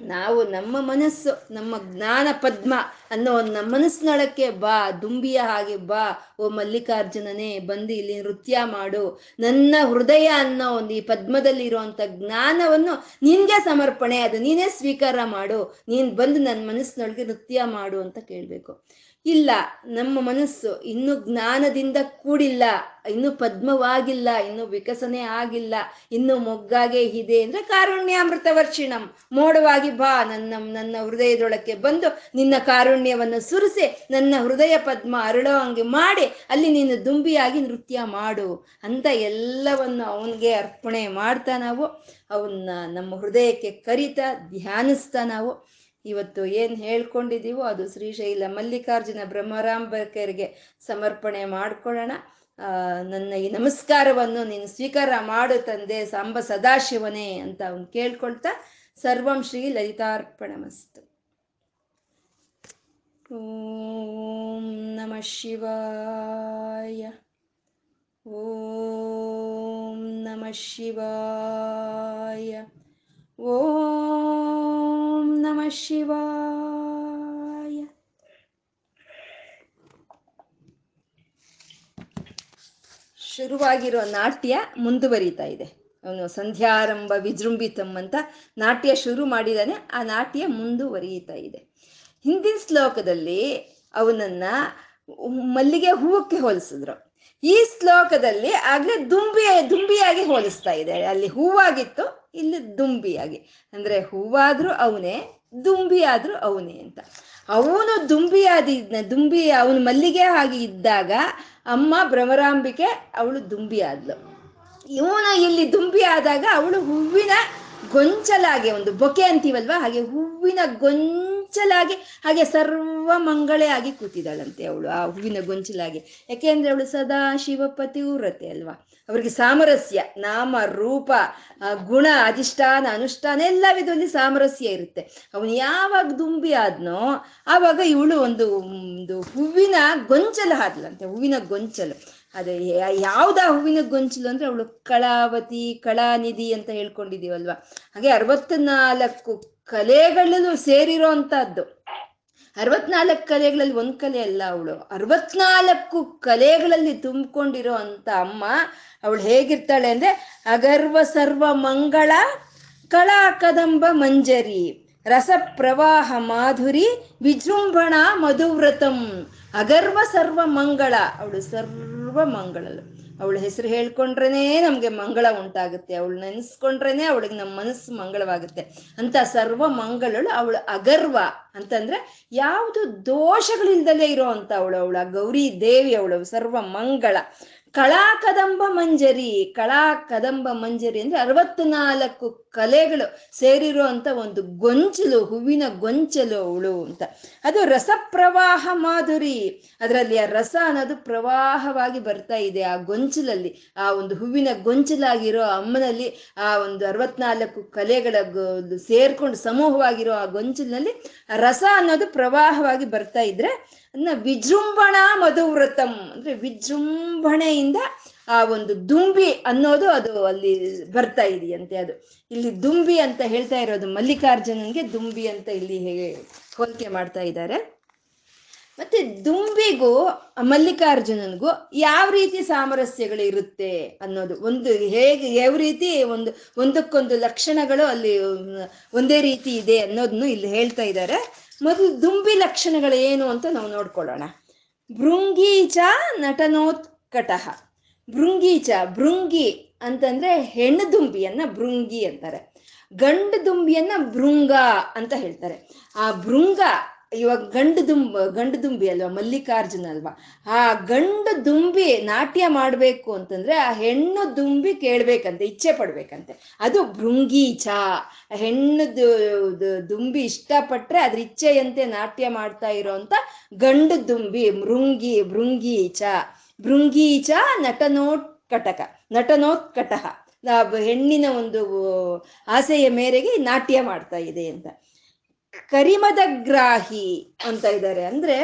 ನಾವು ನಮ್ಮ ಮನಸ್ಸು, ನಮ್ಮ ಜ್ಞಾನ ಪದ್ಮ ಅನ್ನೋ ನಮ್ಮ ಮನಸ್ಸಿನೊಳಕ್ಕೆ ಬಾ, ದುಂಬಿಯ ಹಾಗೆ ಬಾ, ಓ ಮಲ್ಲಿಕಾರ್ಜುನನೇ, ಬಂದು ಇಲ್ಲಿ ನೃತ್ಯ ಮಾಡು. ನನ್ನ ಹೃದಯ ಅನ್ನೋ ಒಂದು ಈ ಪದ್ಮದಲ್ಲಿ ಇರುವಂತ ಜ್ಞಾನವನ್ನು ನಿನ್ಗೆ ಸಮರ್ಪಣೆ, ಅದು ನೀನೇ ಸ್ವೀಕಾರ ಮಾಡು. ನೀನ್ ಬಂದು ನನ್ನ ಮನಸ್ಸಿನೊಳಗೆ ನೃತ್ಯ ಮಾಡು ಅಂತ ಕೇಳ್ಬೇಕು. ಇಲ್ಲ, ನಮ್ಮ ಮನಸ್ಸು ಇನ್ನು ಜ್ಞಾನದಿಂದ ಕೂಡಿಲ್ಲ, ಇನ್ನು ಪದ್ಮವಾಗಿಲ್ಲ, ಇನ್ನು ವಿಕಸನೆ ಆಗಿಲ್ಲ, ಇನ್ನು ಮೊಗ್ಗಾಗೆ ಇದೆ ಅಂದ್ರೆ ಕಾರುಣ್ಯಾಮೃತ ವರ್ಷಿಣಂ ಮೋಡವಾಗಿ ಬಾ, ನನ್ನ ನನ್ನ ಹೃದಯದೊಳಕ್ಕೆ ಬಂದು ನಿನ್ನ ಕಾರುಣ್ಯವನ್ನು ಸುರಿಸಿ, ನನ್ನ ಹೃದಯ ಪದ್ಮ ಅರಳೋ ಹಂಗೆ ಮಾಡಿ, ಅಲ್ಲಿ ನೀನು ದುಂಬಿಯಾಗಿ ನೃತ್ಯ ಮಾಡು ಅಂತ ಎಲ್ಲವನ್ನು ಅವನಿಗೆ ಅರ್ಪಣೆ ಮಾಡ್ತಾ ನಾವು. ಅವನ್ನ ನಮ್ಮ ಹೃದಯಕ್ಕೆ ಕರಿತಾ ಧ್ಯಾನಿಸ್ತಾ ನಾವು. ಇವತ್ತು ಏನು ಹೇಳ್ಕೊಂಡಿದ್ದೀವೋ ಅದು ಶ್ರೀಶೈಲ ಮಲ್ಲಿಕಾರ್ಜುನ ಬ್ರಹ್ಮರಾಂಬಕರಿಗೆ ಸಮರ್ಪಣೆ ಮಾಡ್ಕೊಳ್ಳೋಣ. ನನ್ನ ಈ ನಮಸ್ಕಾರವನ್ನು ನೀನು ಸ್ವೀಕಾರ ಮಾಡು ತಂದೆ ಸಾಂಬ ಸದಾಶಿವನೇ ಅಂತ ಅವ್ನು ಕೇಳ್ಕೊಳ್ತಾ ಸರ್ವಂ ಶ್ರೀ ಲಲಿತಾರ್ಪಣಮಸ್ತು. ಓಂ ನಮ ಶಿವಾಯ. ಓಂ ನಮ ಶಿವಾಯ. ಓಂ ನಮ ಶಿವಾಯ. ಶುರುವಾಗಿರೋ ನಾಟ್ಯ ಮುಂದುವರಿತಾ ಇದೆ. ಅವನು ಸಂಧ್ಯಾರಂಭ ವಿಜೃಂಭಿತಂ ಅಂತ ನಾಟ್ಯ ಶುರು ಮಾಡಿದಾನೆ, ಆ ನಾಟ್ಯ ಮುಂದುವರಿಯುತ್ತಾ ಇದೆ. ಹಿಂದಿನ ಶ್ಲೋಕದಲ್ಲಿ ಅವನನ್ನ ಮಲ್ಲಿಗೆ ಹೂವಕ್ಕೆ ಹೋಲಿಸಿದ್ರು. ಈ ಶ್ಲೋಕದಲ್ಲಿ ಆಗಲೇ ದುಂಬಿ ದುಂಬಿಯಾಗಿ ಹೋಲಿಸ್ತಾ ಇದೆ ಅಲ್ಲಿ ಹೂವಾಗಿತ್ತು ಇಲ್ಲಿ ದುಂಬಿಯಾಗಿ. ಅಂದ್ರೆ ಹೂವಾದ್ರೂ ಅವನೇ ದುಂಬಿ ಆದ್ರೂ ಅವನೇ ಅಂತ. ಅವನು ದುಂಬಿಯಾದ, ದುಂಬಿ, ಅವನು ಮಲ್ಲಿಗೆ ಆಗಿ ಇದ್ದಾಗ ಅಮ್ಮ ಭ್ರಮರಾಂಬಿಕೆ ಅವಳು ದುಂಬಿ ಆದ್ಲು ಇವನು ಇಲ್ಲಿ ದುಂಬಿ ಆದಾಗ ಅವಳು ಹೂವಿನ ಗೊಂಚಲಾಗೆ, ಒಂದು ಬೊಕೆ ಅಂತೀವಲ್ವಾ, ಹಾಗೆ ಹೂವಿನ ಗೊಂಚಲಾಗಿ, ಹಾಗೆ ಸರ್ವ ಮಂಗಳೇ ಆಗಿ ಕೂತಿದ್ದಾಳಂತೆ ಅವಳು, ಆ ಹೂವಿನ ಗೊಂಚಲಾಗಿ. ಯಾಕೆಂದ್ರೆ ಅವಳು ಸದಾ ಶಿವಪತಿ ಊರತೆ ಅಲ್ವಾ? ಅವ್ರಿಗೆ ಸಾಮರಸ್ಯ, ನಾಮ, ರೂಪ ಗುಣ, ಅಧಿಷ್ಠಾನ, ಅನುಷ್ಠಾನ ಎಲ್ಲ ವಿಧದಲ್ಲಿ ಸಾಮರಸ್ಯ ಇರುತ್ತೆ. ಅವನು ಯಾವಾಗ ದುಂಬಿ ಆದ್ನೋ, ಆವಾಗ ಇವಳು ಒಂದು ಒಂದು ಹೂವಿನ ಗೊಂಚಲ ಹಾದ್ಲಂತೆ ಹೂವಿನ ಗೊಂಚಲು. ಅದೇ, ಯಾವ್ದ ಹೂವಿನ ಗೊಂಚಲು ಅಂದ್ರೆ ಅವಳು ಕಳಾವತಿ, ಕಳಾನಿಧಿ ಅಂತ ಹೇಳ್ಕೊಂಡಿದೀವಲ್ವಾ ಹಾಗೆ ಅರವತ್ನಾಲ್ಕು ಕಲೆಗಳಲ್ಲೂ ಸೇರಿರೋ ಅಂತದ್ದು ಅರವತ್ನಾಲ್ಕು ಕಲೆಗಳಲ್ಲಿ ಒಂದ್ ಕಲೆ ಅಲ್ಲ ಅವಳು. ಅರವತ್ನಾಲ್ಕು ಕಲೆಗಳಲ್ಲಿ ತುಂಬಿಕೊಂಡಿರೋ ಅಂತ ಅಮ್ಮ ಅವಳು ಹೇಗಿರ್ತಾಳೆ ಅಂದ್ರೆ, ಅಗರ್ವ ಸರ್ವ ಮಂಗಳ, ಕಳಾ ಕದಂಬ ಮಂಜರಿ ರಸ ಪ್ರವಾಹ ಮಾಧುರಿ, ವಿಜೃಂಭಣ ಮಧುವ್ರತಂ, ಅಗರ್ವ ಸರ್ವ ಮಂಗಳ, ಅವಳು ಸರ್ವ ಮಂಗಳಳು ಅವಳ ಹೆಸರು ಹೇಳ್ಕೊಂಡ್ರೇನೆ ನಮ್ಗೆ ಮಂಗಳ ಉಂಟಾಗುತ್ತೆ. ಅವಳು ನೆನೆಸ್ಕೊಂಡ್ರೇನೆ ಅವಳಿಗೆ ನಮ್ಮ ಮನಸ್ಸು ಮಂಗಳವಾಗುತ್ತೆ. ಅಂತ ಸರ್ವ ಮಂಗಳಳು ಅವಳು ಅಗರ್ವ ಅಂತಂದ್ರೆ ಯಾವುದು ದೋಷಗಳಿಲ್ದಲೇ ಇರೋ ಅಂತ ಅವಳು. ಅವಳ ಗೌರಿ ದೇವಿ ಅವಳು ಸರ್ವ ಮಂಗಳ. ಕಳಾ ಕದಂಬ ಮಂಜರಿ ಕಳಾ ಕದಂಬ ಮಂಜರಿ ಅಂದ್ರೆ ಅರವತ್ನಾಲ್ಕು ಕಲೆಗಳು ಸೇರಿರೋ ಒಂದು ಗೊಂಚಲು, ಹೂವಿನ ಗೊಂಚಲು ಅವಳು ಅಂತ. ಅದು ರಸ ಪ್ರವಾಹ ಮಾಧುರಿ. ಅದರಲ್ಲಿ ಆ ರಸ ಅನ್ನೋದು ಪ್ರವಾಹವಾಗಿ ಬರ್ತಾ ಇದೆ ಆ ಗೊಂಚಲಲ್ಲಿ. ಆ ಒಂದು ಹೂವಿನ ಗೊಂಚಲಾಗಿರೋ ಅಮ್ಮನಲ್ಲಿ ಆ ಒಂದು ಅರವತ್ನಾಲ್ಕು ಕಲೆಗಳ ಸೇರ್ಕೊಂಡು ಸಮೂಹವಾಗಿರೋ ಆ ಗೊಂಚಲಿನಲ್ಲಿ ರಸ ಅನ್ನೋದು ಪ್ರವಾಹವಾಗಿ ಬರ್ತಾ ಇದ್ರೆ ಅದನ್ನ ವಿಜೃಂಭಣಾ ಮಧುವ್ರತಂ. ಅಂದ್ರೆ ವಿಜೃಂಭಣೆಯಿಂದ ಆ ಒಂದು ದುಂಬಿ ಅನ್ನೋದು ಅದು ಅಲ್ಲಿ ಬರ್ತಾ ಇದೆಯಂತೆ ಅದು. ಇಲ್ಲಿ ದುಂಬಿ ಅಂತ ಹೇಳ್ತಾ ಇರೋದು ಮಲ್ಲಿಕಾರ್ಜುನನ್ಗೆ ದುಂಬಿ ಅಂತ ಇಲ್ಲಿ ಹೇಗೆ ಹೋಲಿಕೆ ಮಾಡ್ತಾ ಇದ್ದಾರೆ. ಮತ್ತೆ ದುಂಬಿಗೂ ಮಲ್ಲಿಕಾರ್ಜುನನ್ಗೂ ಯಾವ ರೀತಿ ಸಾಮರಸ್ಯಗಳು ಇರುತ್ತೆ ಅನ್ನೋದು ಒಂದು ಹೇಗೆ, ಯಾವ ರೀತಿ ಒಂದು, ಒಂದಕ್ಕೊಂದು ಲಕ್ಷಣಗಳು ಅಲ್ಲಿ ಒಂದೇ ರೀತಿ ಇದೆ ಅನ್ನೋದನ್ನು ಇಲ್ಲಿ ಹೇಳ್ತಾ ಇದ್ದಾರೆ. ಮೊದಲು ದುಂಬಿ ಲಕ್ಷಣಗಳು ಏನು ಅಂತ ನಾವು ನೋಡ್ಕೊಳ್ಳೋಣ. ಭೃಂಗೀಚ ನಟನೋತ್ಕಟಃ. ಭೃಂಗೀಚ, ಭೃಂಗಿ ಅಂತಂದ್ರೆ ಹೆಣ್ಣು ದುಂಬಿಯನ್ನ ಭೃಂಗಿ ಅಂತಾರೆ. ಗಂಡು ದುಂಬಿಯನ್ನ ಭೃಂಗ ಅಂತ ಹೇಳ್ತಾರೆ. ಆ ಭೃಂಗ ಇವಾಗ ಗಂಡು ದುಂಬ ಗಂಡು ದುಂಬಿ ಅಲ್ವಾ? ಮಲ್ಲಿಕಾರ್ಜುನ ಅಲ್ವಾ? ಆ ಗಂಡು ದುಂಬಿ ನಾಟ್ಯ ಮಾಡಬೇಕು ಅಂತಂದ್ರೆ ಆ ಹೆಣ್ಣು ದುಂಬಿ ಕೇಳ್ಬೇಕಂತೆ, ಇಚ್ಛೆ ಪಡ್ಬೇಕಂತೆ. ಅದು ಭೃಂಗೀಚ. ಹೆಣ್ಣು ದುಂಬಿ ಇಷ್ಟಪಟ್ರೆ ಅದ್ರ ಇಚ್ಛೆಯಂತೆ ನಾಟ್ಯ ಮಾಡ್ತಾ ಇರೋಂಥ ಗಂಡು ದುಂಬಿ, ಮೃಂಗಿ, ಭೃಂಗೀಚ. ಭೃಂಗೀಚ ನಟನೋತ್ಕಟಕ ನಟನೋತ್ಕಟ ಹೆಣ್ಣಿನ ಒಂದು ಆಸೆಯ ಮೇರೆಗೆ ನಾಟ್ಯ ಮಾಡ್ತಾ ಇದೆ ಅಂತ. ಕರಿಮದ ಗ್ರಾಹಿ ಅಂತ ಇದ್ದಾರೆ ಅಂದ್ರೆ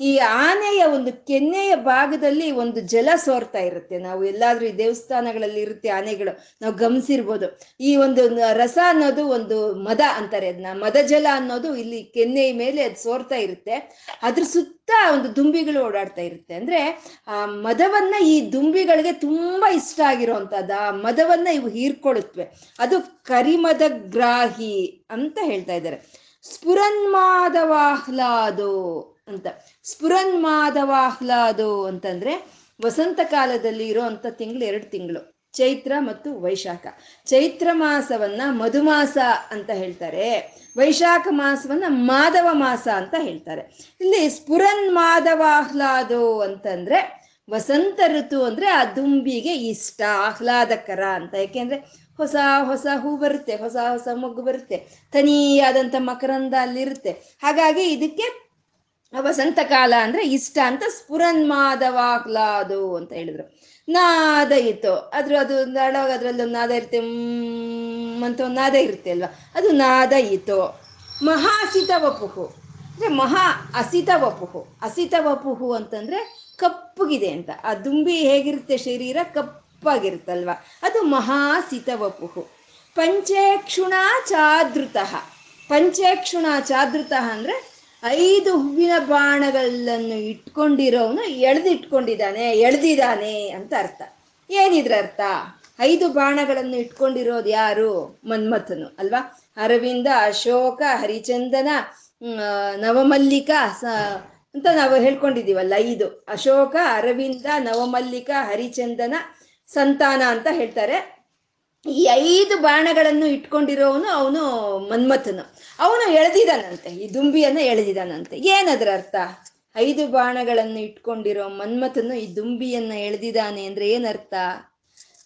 ಈ ಆನೆಯ ಒಂದು ಕೆನ್ನೆಯ ಭಾಗದಲ್ಲಿ ಒಂದು ಜಲ ಸೋರ್ತಾ ಇರುತ್ತೆ. ನಾವು ಎಲ್ಲಾದ್ರೂ ಈ ದೇವಸ್ಥಾನಗಳಲ್ಲಿ ಇರುತ್ತೆ ಆನೆಗಳು, ನಾವು ಗಮನಿಸಿರ್ಬೋದು. ಈ ಒಂದು ರಸ ಅನ್ನೋದು ಒಂದು ಮದ ಅಂತಾರೆ ಅದನ್ನ ಮದ ಜಲ ಅನ್ನೋದು ಇಲ್ಲಿ ಕೆನ್ನೆಯ ಮೇಲೆ ಅದು ಸೋರ್ತಾ ಇರುತ್ತೆ. ಅದ್ರ ಸುತ್ತ ಒಂದು ದುಂಬಿಗಳು ಓಡಾಡ್ತಾ ಇರುತ್ತೆ. ಅಂದ್ರೆ ಆ ಮದವನ್ನ ಈ ದುಂಬಿಗಳಿಗೆ ತುಂಬಾ ಇಷ್ಟ ಆಗಿರೋಂಥದ್ದು ಆ ಮದವನ್ನ ಇವು ಹೀರ್ಕೊಳ್ಳುತ್ತವೆ ಅದು ಕರಿಮದ ಗ್ರಾಹಿ ಅಂತ ಹೇಳ್ತಾ ಇದ್ದಾರೆ ಸ್ಫುರನ್ಮಾದವಾಹ್ಲಾದೋ ಅಂತ. ಸ್ಫುರನ್ಮಾದವಾಹ್ಲಾದೋ ಅಂತಂದ್ರೆ ವಸಂತ ಕಾಲದಲ್ಲಿ ಇರೋ ತಿಂಗಳು ಎರಡು ತಿಂಗಳು. ಚೈತ್ರ ಮತ್ತು ವೈಶಾಖ. ಚೈತ್ರ ಮಾಸವನ್ನ ಮಧುಮಾಸ ಅಂತ ಹೇಳ್ತಾರೆ. ವೈಶಾಖ ಮಾಸವನ್ನ ಮಾಧವ ಮಾಸ ಅಂತ ಹೇಳ್ತಾರೆ. ಇಲ್ಲಿ ಸ್ಫುರನ್ ಮಾಧವಾಹ್ಲಾದೋ ಅಂತಂದ್ರೆ ವಸಂತ ಋತು ಅಂದ್ರೆ ಆ ದುಂಬಿಗೆ ಇಷ್ಟ, ಆಹ್ಲಾದಕರ ಅಂತ. ಯಾಕೆಂದ್ರೆ ಹೊಸ ಹೊಸ ಹೂ ಬರುತ್ತೆ, ಹೊಸ ಹೊಸ ಮೊಗ್ಗು ಬರುತ್ತೆ ತನಿಯಾದಂಥ ಮಕರಂದ ಅಲ್ಲಿರುತ್ತೆ. ಹಾಗಾಗಿ ಇದಕ್ಕೆ ವಸಂತ ಕಾಲ ಅಂದ್ರೆ ಇಷ್ಟ ಅಂತ ಸ್ಫುರನ್ ಮಾಧವಾಹ್ಲಾದು ಅಂತ ಹೇಳಿದ್ರು. ನಾದ ಇತ್ತು. ಅದ್ರ ಅದು ನಾಡವಾಗ ಅದ್ರಲ್ಲಿ ಒಂದು ನಾದ ಇರುತ್ತೆ ಅಂತ ಒಂದು ನಾದ ಇರುತ್ತೆ ಅಲ್ವಾ? ಅದು ನಾದ ಇತ್ತು. ಮಹಾಸಿತ ವಪುಹು ಅಂದ್ರೆ ಮಹಾ ಅಸಿತ ವಪುಹು ಅಸಿತ ವಪುಹು ಅಂತಂದ್ರೆ ಕಪ್ಪಗಿದೆ ಅಂತ. ಆ ದುಂಬಿ ಹೇಗಿರುತ್ತೆ ಶರೀರ? ಕಪ್ಪಾಗಿರುತ್ತಲ್ವಾ ಅದು ಮಹಾಸಿತವಪುಹು. ಪಂಚೇಕ್ಷುಣ ಚಾದೃತಃ ಪಂಚೇಕ್ಷುಣ ಚಾದೃತಃ ಅಂದ್ರೆ ಐದು ಹೂವಿನ ಬಾಣಗಳನ್ನು ಇಟ್ಕೊಂಡಿರೋನು ಎಳೆದಿಟ್ಕೊಂಡಿದ್ದಾನೆ, ಎಳೆದಿದ್ದಾನೆ ಅಂತ ಅರ್ಥ. ಏನಿದ್ರ ಅರ್ಥ? ಐದು ಬಾಣಗಳನ್ನು ಇಟ್ಕೊಂಡಿರೋದು ಯಾರು? ಮನ್ಮಥನು, ಅಲ್ವಾ? ಅರವಿಂದ, ಅಶೋಕ, ಹರಿಚಂದನ ನವಮಲ್ಲಿಕ ಅಂತ ನಾವು ಹೇಳ್ಕೊಂಡಿದ್ದೀವಲ್ಲ ಐದು. ಅಶೋಕ, ಅರವಿಂದ, ನವಮಲ್ಲಿಕ, ಹರಿಚಂದನ ಸಂತಾನ ಅಂತ ಹೇಳ್ತಾರೆ. ಈ ಐದು ಬಾಣಗಳನ್ನು ಇಟ್ಕೊಂಡಿರೋವನು ಅವನು ಮನ್ಮಥನು. ಅವನು ಎಳೆದಿದ್ದಾನಂತೆ, ಈ ದುಂಬಿಯನ್ನು ಎಳೆದಿದ್ದಾನಂತೆ. ಏನದ್ರ ಅರ್ಥ? ಐದು ಬಾಣಗಳನ್ನು ಇಟ್ಕೊಂಡಿರೋ ಮನ್ಮಥನು ಈ ದುಂಬಿಯನ್ನ ಎಳೆದಿದ್ದಾನೆ ಅಂದ್ರೆ ಏನರ್ಥ?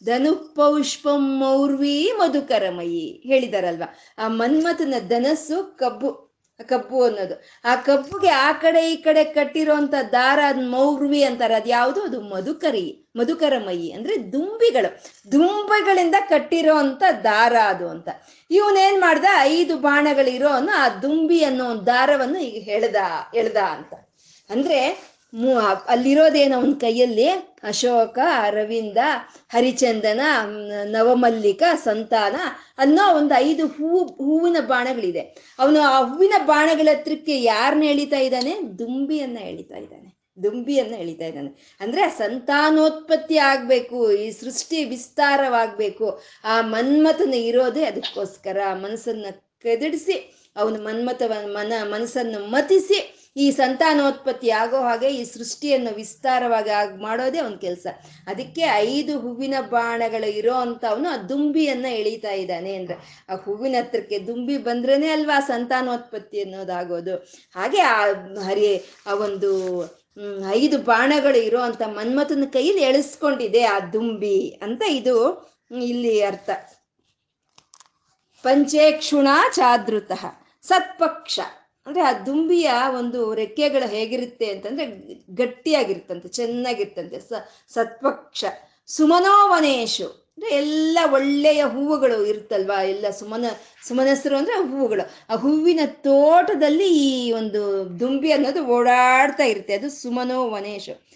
ಧನು ಪೌಷ್ಪಂ ಮೌರ್ವಿ ಮಧುಕರಮಯಿ ಹೇಳಿದಾರಲ್ವಾ? ಆ ಮನ್ಮಥನ ಧನಸ್ಸು ಕಬ್ಬು ಕಬ್ಬು ಅನ್ನೋದು. ಆ ಕಬ್ಬುಗೆ ಆ ಕಡೆ ಈ ಕಡೆ ಕಟ್ಟಿರೋಂಥ ದಾರ ಮೌರ್ವಿ ಅಂತಾರೆ. ಅದು ಯಾವುದು ಅದು ಮಧುಕರಿ, ಮಧುಕರಮಯಿ ಅಂದ್ರೆ ದುಂಬಿಗಳು. ದುಂಬಿಗಳಿಂದ ಕಟ್ಟಿರೋ ಅಂತ ದಾರ ಅದು ಅಂತ. ಇವನೇನ್ ಮಾಡ್ದ? ಐದು ಬಾಣಗಳಿರೋನು ಆ ದುಂಬಿ ಅನ್ನೋ ಒಂದು ದಾರವನ್ನು ಈಗ ಎಳ್ದ ಎಳ್ದ ಅಂತ. ಅಂದ್ರೆ ಅಲ್ಲಿರೋದೇನು ಅವನ ಕೈಯಲ್ಲಿ ಅಶೋಕ, ಅರವಿಂದ, ಹರಿಚಂದನ ನವಮಲ್ಲಿಕ, ಸಂತಾನ ಅನ್ನೋ ಒಂದು ಐದು ಹೂ ಹೂವಿನ ಬಾಣಗಳಿದೆ. ಅವನು ಆ ಹೂವಿನ ಬಾಣಗಳ ಹತ್ರಕ್ಕೆ ಯಾರನ್ನ ಎಳಿತಾ ಇದ್ದಾನೆ? ದುಂಬಿಯನ್ನ ಎಳಿತಾ ಇದ್ದಾನೆ. ದುಂಬಿಯನ್ನ ಎಳಿತಾ ಇದ್ದಾನೆ. ಅಂದ್ರೆ ಸಂತಾನೋತ್ಪತ್ತಿ ಆಗ್ಬೇಕು, ಈ ಸೃಷ್ಟಿ ವಿಸ್ತಾರವಾಗ್ಬೇಕು. ಆ ಮನ್ಮಥನ ಇರೋದೇ ಅದಕ್ಕೋಸ್ಕರ ಮನಸ್ಸನ್ನ ಕೆದಡಿಸಿ, ಅವನು ಮನ್ಮಥವ, ಮನ, ಮನಸ್ಸನ್ನು ಮತಿಸಿ ಈ ಸಂತಾನೋತ್ಪತ್ತಿ ಆಗೋ ಹಾಗೆ ಈ ಸೃಷ್ಟಿಯನ್ನು ವಿಸ್ತಾರವಾಗಿ ಆಗ್ ಮಾಡೋದೇ ಒಂದು ಕೆಲಸ. ಅದಕ್ಕೆ ಐದು ಹೂವಿನ ಬಾಣಗಳು ಇರೋ ಅಂಥವನು ಆ ದುಂಬಿಯನ್ನ ಎಳಿತಾ ಇದ್ದಾನೆ ಅಂದ್ರೆ. ಆ ಹೂವಿನ ಹತ್ರಕ್ಕೆ ದುಂಬಿ ಬಂದ್ರೇನೆ ಅಲ್ವಾ ಸಂತಾನೋತ್ಪತ್ತಿ ಅನ್ನೋದಾಗೋದು. ಹಾಗೆ ಆ ಹರಿ ಆ ಒಂದು ಐದು ಬಾಣಗಳು ಇರೋ ಅಂತ ಮನ್ಮಥನ ಕೈಯಲ್ಲಿ ಎಳಿಸ್ಕೊಂಡಿದೆ ಆ ದುಂಬಿ ಅಂತ ಇದು ಇಲ್ಲಿ ಅರ್ಥ. ಪಂಚೇಕ್ಷುಣ ಚಾದೃತ ಸತ್ಪಕ್ಷ. ಅಂದ್ರೆ ಆ ದುಂಬಿಯ ಒಂದು ರೆಕ್ಕೆಗಳು ಹೇಗಿರುತ್ತೆ ಅಂತಂದ್ರೆ ಗಟ್ಟಿಯಾಗಿರ್ತಂತೆ ಚೆನ್ನಾಗಿರ್ತಂತೆ ಸ ಸತ್ಪಕ್ಷ ಸುಮನೋವನೇಶು. ಅಂದ್ರೆ ಎಲ್ಲ ಒಳ್ಳೆಯ ಹೂವುಗಳು ಇರುತ್ತಲ್ವಾ? ಎಲ್ಲ ಸುಮನ, ಸುಮನಸ್ರು ಅಂದ್ರೆ ಹೂವುಗಳು. ಆ ಹೂವಿನ ತೋಟದಲ್ಲಿ ಈ ಒಂದು ದುಂಬಿ ಅನ್ನೋದು ಓಡಾಡ್ತಾ ಇರುತ್ತೆ. ಅದು ಸುಮನೋ ವನೇಶು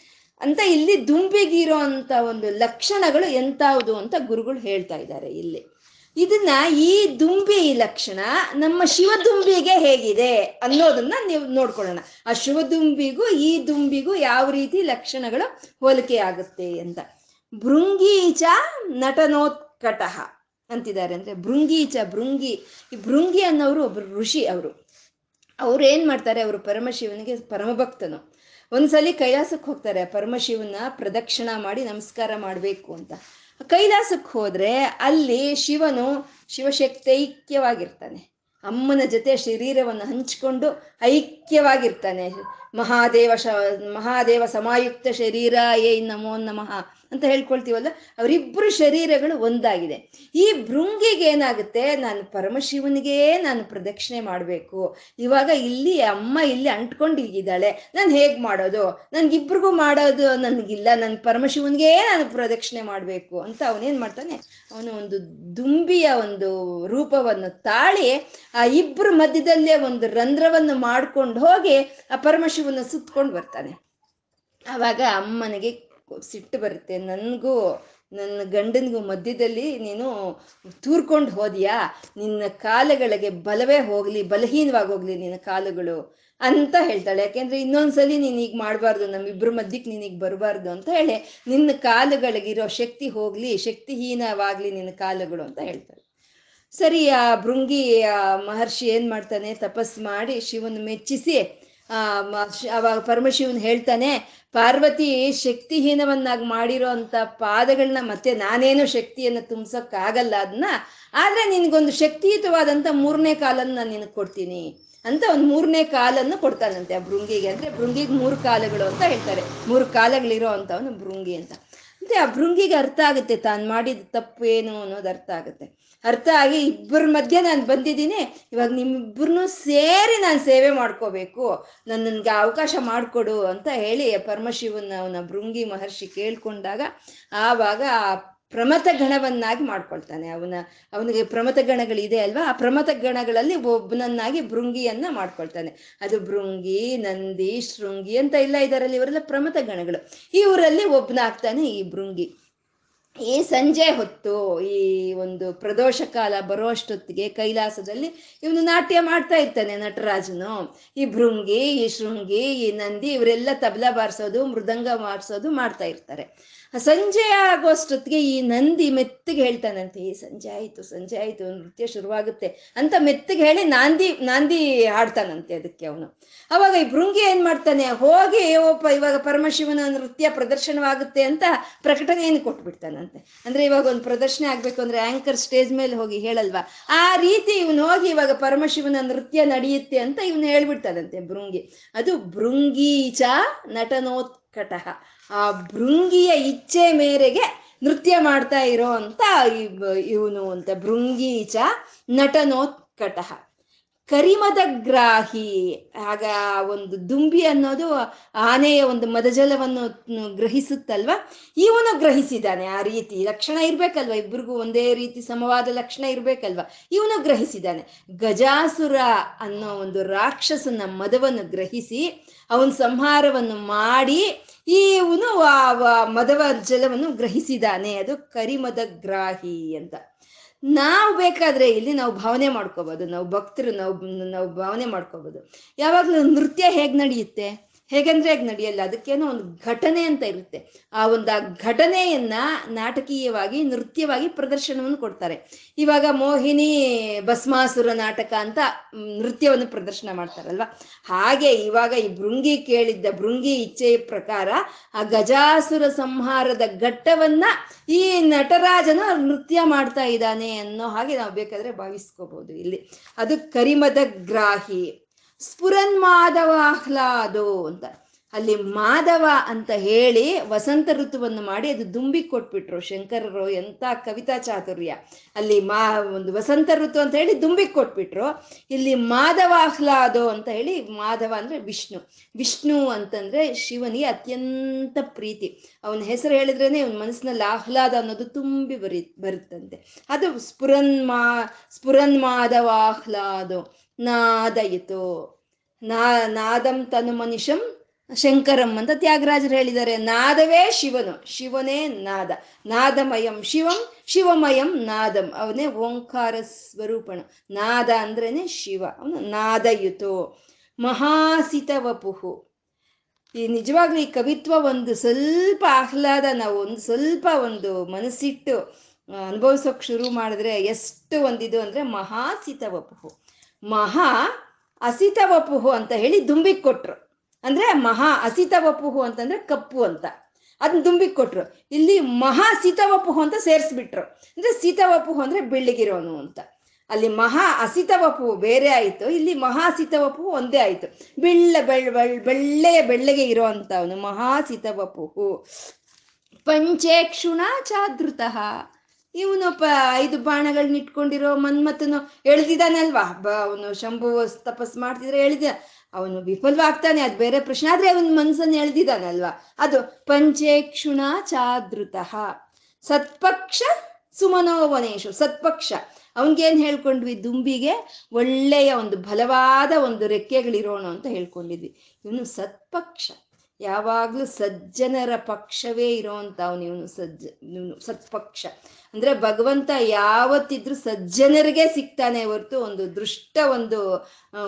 ಅಂತ ಇಲ್ಲಿ ದುಂಬಿಗಿರೋ ಅಂತ ಒಂದು ಲಕ್ಷಣಗಳು ಎಂತಾವುದು ಅಂತ ಗುರುಗಳು ಹೇಳ್ತಾ ಇದ್ದಾರೆ ಇಲ್ಲಿ. ಇದನ್ನ ಈ ದುಂಬಿ ಲಕ್ಷಣ ನಮ್ಮ ಶಿವದುಂಬಿಗೆ ಹೇಗಿದೆ ಅನ್ನೋದನ್ನ ನೀವು ನೋಡ್ಕೊಳ್ಳೋಣ. ಆ ಶಿವದುಂಬಿಗೂ ಈ ದುಂಬಿಗೂ ಯಾವ ರೀತಿ ಲಕ್ಷಣಗಳು ಹೋಲಿಕೆ ಆಗುತ್ತೆ ಅಂತ. ಭೃಂಗೀಚ ನಟನೋತ್ಕಟಃ ಅಂತಿದ್ದಾರೆ ಅಂದ್ರೆ ಭೃಂಗೀಚ, ಭೃಂಗಿ, ಈ ಭೃಂಗಿ ಅನ್ನೋರು ಒಬ್ರು ಋಷಿ ಅವರು. ಅವ್ರು ಏನ್ ಮಾಡ್ತಾರೆ? ಅವರು ಪರಮಶಿವನಿಗೆ ಪರಮಭಕ್ತನು. ಒಂದ್ಸಲಿ ಕೈಲಾಸಕ್ಕೆ ಹೋಗ್ತಾರೆ. ಪರಮಶಿವನ ಪ್ರದಕ್ಷಿಣ ಮಾಡಿ ನಮಸ್ಕಾರ ಮಾಡಬೇಕು ಅಂತ. ಕೈಲಾಸಕ್ಕೆ ಹೋದ್ರೆ ಅಲ್ಲಿ ಶಿವನು ಶಿವಶಕ್ತಿ ಐಕ್ಯವಾಗಿರ್ತಾನೆ ಅಮ್ಮನ ಜೊತೆ ಶರೀರವನ್ನು ಹಂಚಿಕೊಂಡು ಐಕ್ಯವಾಗಿರ್ತಾನೆ. ಮಹಾದೇವ ಶ, ಮಹಾದೇವ ಸಮಾಯುಕ್ತ ಶರೀರ ಏ ನಮೋ ನಮಃ ಅಂತ ಹೇಳ್ಕೊಳ್ತೀವಲ್ಲ ಅವರಿಬ್ಬರು ಶರೀರಗಳು ಒಂದಾಗಿದೆ. ಈ ಭೃಂಗಿಗೆ ಏನಾಗುತ್ತೆ? ನಾನು ಪರಮಶಿವನಿಗೆ ನಾನು ಪ್ರದಕ್ಷಿಣೆ ಮಾಡಬೇಕು. ಇವಾಗ ಇಲ್ಲಿ ಅಮ್ಮ ಇಲ್ಲಿ ಅಂಟ್ಕೊಂಡಿದ್ದಾಳೆ, ನಾನು ಹೇಗೆ ಮಾಡೋದು? ನನ್ಗಿಬ್ರಿಗೂ ಮಾಡೋದು, ನನಗಿಲ್ಲ ನನ್ನ ಪರಮಶಿವನಿಗೆ ನಾನು ಪ್ರದಕ್ಷಿಣೆ ಮಾಡಬೇಕು ಅಂತ ಅವನೇನು ಮಾಡ್ತಾನೆ? ಅವನು ಒಂದು ದುಂಬಿಯ ಒಂದು ರೂಪವನ್ನು ತಾಳಿ, ಆ ಇಬ್ಬರು ಮಧ್ಯದಲ್ಲೇ ಒಂದು ರಂಧ್ರವನ್ನು ಮಾಡ್ಕೊಂಡು ಹೋಗಿ ಆ ಪರಮಶಿವನ ಸುತ್ಕೊಂಡು ಬರ್ತಾನೆ. ಆವಾಗ ಅಮ್ಮನಿಗೆ ಸಿಟ್ಟು ಬರುತ್ತೆ. ನನಗೂ, ನನ್ನ ಗಂಡನಿಗೂ ಮಧ್ಯದಲ್ಲಿ ನೀನು ತೂರ್ಕೊಂಡು ಹೋದ್ಯಾ? ನಿನ್ನ ಕಾಲುಗಳಿಗೆ ಬಲವೇ ಹೋಗ್ಲಿ, ಬಲಹೀನವಾಗಿ ಹೋಗ್ಲಿ ನಿನ್ನ ಕಾಲುಗಳು ಅಂತ ಹೇಳ್ತಾಳೆ. ಯಾಕೆಂದ್ರೆ ಇನ್ನೊಂದ್ಸಲಿ ನೀನು ಈಗ ಮಾಡಬಾರ್ದು ನಮ್ಮಿಬ್ಬರ ಮಧ್ಯಕ್ಕೆ ನೀನೀಗ ಬರಬಾರ್ದು ಅಂತ ಹೇಳಿ ನಿನ್ನ ಕಾಲುಗಳಿಗಿರೋ ಶಕ್ತಿ ಹೋಗ್ಲಿ, ಶಕ್ತಿಹೀನವಾಗ್ಲಿ ನಿನ್ನ ಕಾಲುಗಳು ಅಂತ ಹೇಳ್ತಾಳೆ. ಸರಿ, ಆ ಭೃಂಗಿ ಮಹರ್ಷಿ ಏನು ಮಾಡ್ತಾನೆ? ತಪಸ್ ಮಾಡಿ ಶಿವನ ಮೆಚ್ಚಿಸಿ ಅವಾಗ ಪರಮಶಿವನ್ ಹೇಳ್ತಾನೆ, ಪಾರ್ವತಿ, ಶಕ್ತಿಹೀನವನ್ನಾಗಿ ಮಾಡಿರೋ ಅಂತ ಪಾದಗಳನ್ನ ಮತ್ತೆ ನಾನೇನು ಶಕ್ತಿಯನ್ನು ಆಗಲ್ಲ ಅದನ್ನ ಆದ್ರೆ ನಿನಗೊಂದು ಶಕ್ತಿಯುತವಾದಂಥ ಮೂರನೇ ಕಾಲನ್ನು ನಾನು ನಿನಗೆ ಕೊಡ್ತೀನಿ. ಅಂತ ಒಂದು ಮೂರನೇ ಕಾಲನ್ನು ಕೊಡ್ತಾನಂತೆ ಆ ಭೃಂಗಿಗೆ. ಅಂದ್ರೆ ಭೃಂಗಿಗೆ ಮೂರು ಕಾಲಗಳು ಅಂತ ಹೇಳ್ತಾರೆ. ಮೂರು ಕಾಲಗಳಿರೋ ಅಂಥವನು ಭೃಂಗಿ ಅಂತ. ಮತ್ತೆ ಆ ಭೃಂಗಿಗೆ ಅರ್ಥ ಆಗುತ್ತೆ ತಾನು ಮಾಡಿದ ತಪ್ಪು ಏನು ಅನ್ನೋದು ಅರ್ಥ ಆಗುತ್ತೆ. ಅರ್ಥ ಆಗಿ ಇಬ್ಬರ ಮಧ್ಯೆ ನಾನು ಬಂದಿದ್ದೀನಿ. ಇವಾಗ ನಿಮ್ಮಿಬ್ಬರನ್ನೂ ಸೇರಿ ನಾನು ಸೇವೆ ಮಾಡ್ಕೋಬೇಕು. ನನ್ಗೆ ಅವಕಾಶ ಮಾಡಿಕೊಡು ಅಂತ ಹೇಳಿ ಪರಮಶಿವನ ಅವನ ಭೃಂಗಿ ಮಹರ್ಷಿ ಕೇಳ್ಕೊಂಡಾಗ ಆವಾಗ ಆ ಪ್ರಮತ ಗಣವನ್ನಾಗಿ ಮಾಡ್ಕೊಳ್ತಾನೆ. ಅವನ, ಅವನಿಗೆ ಪ್ರಮತ ಗಣಗಳಿದೆ ಅಲ್ವಾ? ಆ ಪ್ರಮತ ಗಣಗಳಲ್ಲಿ ಒಬ್ಬನನ್ನಾಗಿ ಭೃಂಗಿಯನ್ನ ಮಾಡ್ಕೊಳ್ತಾನೆ. ಅದು ಭೃಂಗಿ, ನಂದಿ, ಶೃಂಗಿ ಅಂತ ಎಲ್ಲ ಇದರಲ್ಲಿ ಇವರೆಲ್ಲ ಪ್ರಮತ ಗಣಗಳು. ಈ ಊರಲ್ಲಿ ಒಬ್ಬನಾಗ್ತಾನೆ ಈ ಭೃಂಗಿ. ಈ ಸಂಜೆ ಹೊತ್ತು ಈ ಒಂದು ಪ್ರದೋಷ ಕಾಲ ಬರೋ ಅಷ್ಟೊತ್ತಿಗೆ ಕೈಲಾಸದಲ್ಲಿ ಇವನು ನಾಟ್ಯ ಮಾಡ್ತಾ ಇರ್ತಾನೆ ನಟರಾಜನು. ಈ ಭೃಂಗಿ, ಈ ಶೃಂಗಿ, ಈ ನಂದಿ ಇವರೆಲ್ಲ ತಬಲ ಬಾರಿಸೋದು, ಮೃದಂಗ ಬಾರಿಸೋದು ಮಾಡ್ತಾ ಇರ್ತಾರೆ. ಸಂಜೆ ಆಗೋಷ್ಟೊತ್ತಿಗೆ ಈ ನಂದಿ ಮೆತ್ತಗೆ ಹೇಳ್ತಾನಂತೆ ಈ ಸಂಜೆ ಆಯಿತು ಸಂಜೆ ಆಯಿತು, ನೃತ್ಯ ಶುರುವಾಗುತ್ತೆ ಅಂತ ಮೆತ್ತಗೆ ಹೇಳಿ ನಾಂದಿ ನಾಂದಿ ಹಾಡ್ತಾನಂತೆ ಅದಕ್ಕೆ ಅವನು. ಅವಾಗ ಈ ಭೃಂಗಿ ಏನು ಮಾಡ್ತಾನೆ, ಹೋಗಿ ಓಪ ಇವಾಗ ಪರಮಶಿವನ ನೃತ್ಯ ಪ್ರದರ್ಶನವಾಗುತ್ತೆ ಅಂತ ಪ್ರಕಟಣೆಯನ್ನು ಕೊಟ್ಬಿಡ್ತಾನಂತೆ. ಅಂದ್ರೆ ಇವಾಗ ಒಂದು ಪ್ರದರ್ಶನ ಆಗಬೇಕು ಅಂದ್ರೆ ಆಂಕರ್ ಸ್ಟೇಜ್ ಮೇಲೆ ಹೋಗಿ ಹೇಳಲ್ವಾ, ಆ ರೀತಿ ಇವನು ಹೋಗಿ ಇವಾಗ ಪರಮಶಿವನ ನೃತ್ಯ ನಡೆಯುತ್ತೆ ಅಂತ ಇವನು ಹೇಳ್ಬಿಡ್ತಾನಂತೆ ಭೃಂಗಿ. ಅದು ಭೃಂಗೀಚ ನಟನೋತ್ಕಟಃ. ಆ ಭೃಂಗಿಯ ಇಚ್ಛೆ ಮೇರೆಗೆ ನೃತ್ಯ ಮಾಡ್ತಾ ಇರೋ ಅಂತ ಇವನು ಅಂತ ಭೃಂಗೀಚ ನಟನೋತ್ಕಟಃ. ಕರಿಮದ ಗ್ರಾಹಿ, ಆಗ ಒಂದು ದುಂಬಿ ಅನ್ನೋದು ಆನೆಯ ಒಂದು ಮದಜಲವನ್ನು ಗ್ರಹಿಸುತ್ತಲ್ವ? ಇವನು ಗ್ರಹಿಸಿದಾನೆ ಆ ರೀತಿ. ಲಕ್ಷಣ ಇರ್ಬೇಕಲ್ವ? ಇಬ್ರಿಗೂ ಒಂದೇ ರೀತಿ ಸಮವಾದ ಲಕ್ಷಣ ಇರ್ಬೇಕಲ್ವ? ಇವನು ಗ್ರಹಿಸಿದಾನೆ ಗಜಾಸುರ ಅನ್ನೋ ಒಂದು ರಾಕ್ಷಸನ ಮದವನ್ನು ಗ್ರಹಿಸಿ ಅವನ ಸಂಹಾರವನ್ನು ಮಾಡಿ ಇವನು ಮದವ ಜಲವನ್ನು ಗ್ರಹಿಸಿದಾನೆ. ಅದು ಕರಿಮದ ಗ್ರಾಹಿ ಅಂತ. ನಾವು ಬೇಕಾದ್ರೆ ಇಲ್ಲಿ ನಾವು ಭಾವನೆ ಮಾಡ್ಕೋಬೋದು. ನಾವು ಭಕ್ತರು ನಾವು ನಾವು ಭಾವನೆ ಮಾಡ್ಕೋಬೋದು. ಯಾವಾಗಲೂ ನೃತ್ಯ ಹೇಗೆ ನಡೆಯುತ್ತೆ? ಹೇಗಂದ್ರೆ ಹೇಗೆ ನಡೆಯಲ್ಲ. ಅದಕ್ಕೇನೋ ಒಂದು ಘಟನೆ ಅಂತ ಇರುತ್ತೆ. ಆ ಒಂದು ಆ ಘಟನೆಯನ್ನ ನಾಟಕೀಯವಾಗಿ, ನೃತ್ಯವಾಗಿ ಪ್ರದರ್ಶನವನ್ನು ಕೊಡ್ತಾರೆ. ಇವಾಗ ಮೋಹಿನಿ ಭಸ್ಮಾಸುರ ನಾಟಕ ಅಂತ ನೃತ್ಯವನ್ನು ಪ್ರದರ್ಶನ ಮಾಡ್ತಾರಲ್ವ? ಹಾಗೆ ಇವಾಗ ಈ ಭೃಂಗಿ ಕೇಳಿದ್ದ, ಭೃಂಗಿ ಇಚ್ಛೆಯ ಪ್ರಕಾರ ಆ ಗಜಾಸುರ ಸಂಹಾರದ ಘಟ್ಟವನ್ನ ಈ ನಟರಾಜನ ನೃತ್ಯ ಮಾಡ್ತಾ ಇದ್ದಾನೆ ಅನ್ನೋ ಹಾಗೆ ನಾವು ಬೇಕಾದ್ರೆ ಭಾವಿಸ್ಕೋಬಹುದು ಇಲ್ಲಿ. ಅದು ಕರಿಮದ ಗ್ರಾಹಿ. ಸ್ಫುರನ್ ಮಾಧವಾಹ್ಲಾದೋ ಅಂತ. ಅಲ್ಲಿ ಮಾಧವ ಅಂತ ಹೇಳಿ ವಸಂತ ಋತುವನ್ನು ಮಾಡಿ ಅದು ದುಂಬಿ ಕೊಟ್ಬಿಟ್ರು. ಶಂಕರರು ಎಂಥ ಕವಿತಾ ಚಾತುರ್ಯ. ಅಲ್ಲಿ ಮಾ ಒಂದು ವಸಂತ ಋತು ಅಂತ ಹೇಳಿ ದುಂಬಿ ಕೊಟ್ಬಿಟ್ರು. ಇಲ್ಲಿ ಮಾಧವ ಆಹ್ಲಾದೋ ಅಂತ ಹೇಳಿ ಮಾಧವ ಅಂದ್ರೆ ವಿಷ್ಣು. ವಿಷ್ಣು ಅಂತಂದ್ರೆ ಶಿವನಿಗೆ ಅತ್ಯಂತ ಪ್ರೀತಿ. ಅವನ ಹೆಸರು ಹೇಳಿದ್ರೇನೆ ಅವನ ಮನಸ್ಸಿನಲ್ಲಿ ಆಹ್ಲಾದ ಅನ್ನೋದು ತುಂಬಿ ಬರಿ, ಬರುತ್ತಂತೆ. ಅದು ಸ್ಫುರನ್ ಮಾ ಸ್ಫುರನ್ ಮಾಧವಾಹ್ಲಾದೋ ನಾದಯಿತು. ನಾ, ನಾದಂ ತನು ಮನುಷ್ಯಂ ಶಂಕರಂ ಅಂತ ತ್ಯಾಗರಾಜರು ಹೇಳಿದ್ದಾರೆ. ನಾದವೇ ಶಿವನು. ಶಿವನೇ ನಾದ. ನಾದಮಯಂ ಶಿವಂ, ಶಿವಮಯಂ ನಾದಂ. ಅವನೇ ಓಂಕಾರ ಸ್ವರೂಪನು. ನಾದ ಅಂದ್ರೇನೆ ಶಿವ. ಅವನು ನಾದಯುತು. ಮಹಾಸಿತ ವಪುಹು ಈ ನಿಜವಾಗ್ಲೂ ಈ ಕವಿತ್ವ ಒಂದು ಸ್ವಲ್ಪ ಆಹ್ಲಾದ, ನಾವು ಒಂದು ಸ್ವಲ್ಪ ಒಂದು ಮನಸ್ಸಿಟ್ಟು ಅನುಭವಿಸೋಕೆ ಶುರು ಮಾಡಿದ್ರೆ ಎಷ್ಟು ಒಂದಿದು ಅಂದ್ರೆ ಮಹಾಸಿತ ವಪುಹು ಮಹಾ ಅಸಿತ ವಪುಹು ಅಂತ ಹೇಳಿ ದುಂಬಿಗೆ ಕೊಟ್ರು. ಅಂದ್ರೆ ಮಹಾ ಅಸಿತ ವಪುಹು ಅಂತಂದ್ರೆ ಕಪ್ಪು ಅಂತ. ಅದನ್ನ ದುಂಬಿಗೆ ಕೊಟ್ರು. ಇಲ್ಲಿ ಮಹಾ ಸಿತವಪುಹು ಅಂತ ಸೇರಿಸ್ಬಿಟ್ರು. ಅಂದ್ರೆ ಸಿತವಪುಹು ಅಂದ್ರೆ ಬೆಳ್ಳಿಗಿರೋನು ಅಂತ. ಅಲ್ಲಿ ಮಹಾ ಅಸಿತವಪು ಬೇರೆ ಆಯಿತು. ಇಲ್ಲಿ ಮಹಾ ಸಿತವಪು ಒಂದೇ ಆಯಿತು. ಬೆಳ್ಳ ಬೆಳ್ ಬೆಳ್ ಬೆಳ್ಳೆಯ ಬೆಳ್ಳಗೆ ಇರೋ ಅವನು ಮಹಾ ಸಿತವಪುಹು ಪಂಚೇಕ್ಷುಣ ಚಾದೃತಃ ಇವನು ಪ ಐದು ಬಾಣಗಳನ್ನ ಇಟ್ಕೊಂಡಿರೋ ಮನ್ಮಥನು ಎಳ್ದಿದಾನಲ್ವಾ ಬ, ಅವನು ಶಂಭು ತಪಸ್ ಮಾಡ್ತಿದ್ರೆ ಎಳ್ದ, ಅವನು ವಿಫಲವಾಗ್ತಾನೆ, ಅದು ಬೇರೆ ಪ್ರಶ್ನೆ. ಆದ್ರೆ ಅವನ ಮನ್ಸನ್ನು ಎಳ್ದಿದಾನಲ್ವಾ ಅದು ಪಂಚೇಕ್ಷುಣ ಚಾದೃತಃ. ಸತ್ಪಕ್ಷ ಸುಮನೋವನೇಶು, ಸತ್ಪಕ್ಷ. ಅವನ್ಗೇನ್ ಹೇಳ್ಕೊಂಡ್ವಿ? ದುಂಬಿಗೆ ಒಳ್ಳೆಯ ಒಂದು ಬಲವಾದ ಒಂದು ರೆಕ್ಕೆಗಳಿರೋಣ ಅಂತ ಹೇಳ್ಕೊಂಡಿದ್ವಿ. ಇವನು ಸತ್ಪಕ್ಷ. ಯಾವಾಗ್ಲೂ ಸಜ್ಜನರ ಪಕ್ಷವೇ ಇರೋಂತ ಅವ್ನು ಇವನು ಸಜ್ಜ ಇವನು ಸತ್ಪಕ್ಷ ಅಂದ್ರೆ ಭಗವಂತ ಯಾವತ್ತಿದ್ರು ಸಜ್ಜನರಿಗೆ ಸಿಗ್ತಾನೆ ಹೊರ್ತು ಒಂದು ದೃಷ್ಟ ಒಂದು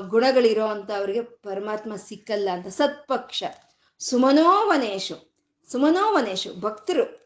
ಗುಣಗಳಿರೋ ಅಂತ ಅವ್ರಿಗೆ ಪರಮಾತ್ಮ ಸಿಕ್ಕಲ್ಲ ಅಂತ. ಸತ್ಪಕ್ಷ. ಸುಮನೋವನೇಶು. ಸುಮನೋವನೇಶು. ಭಕ್ತರು.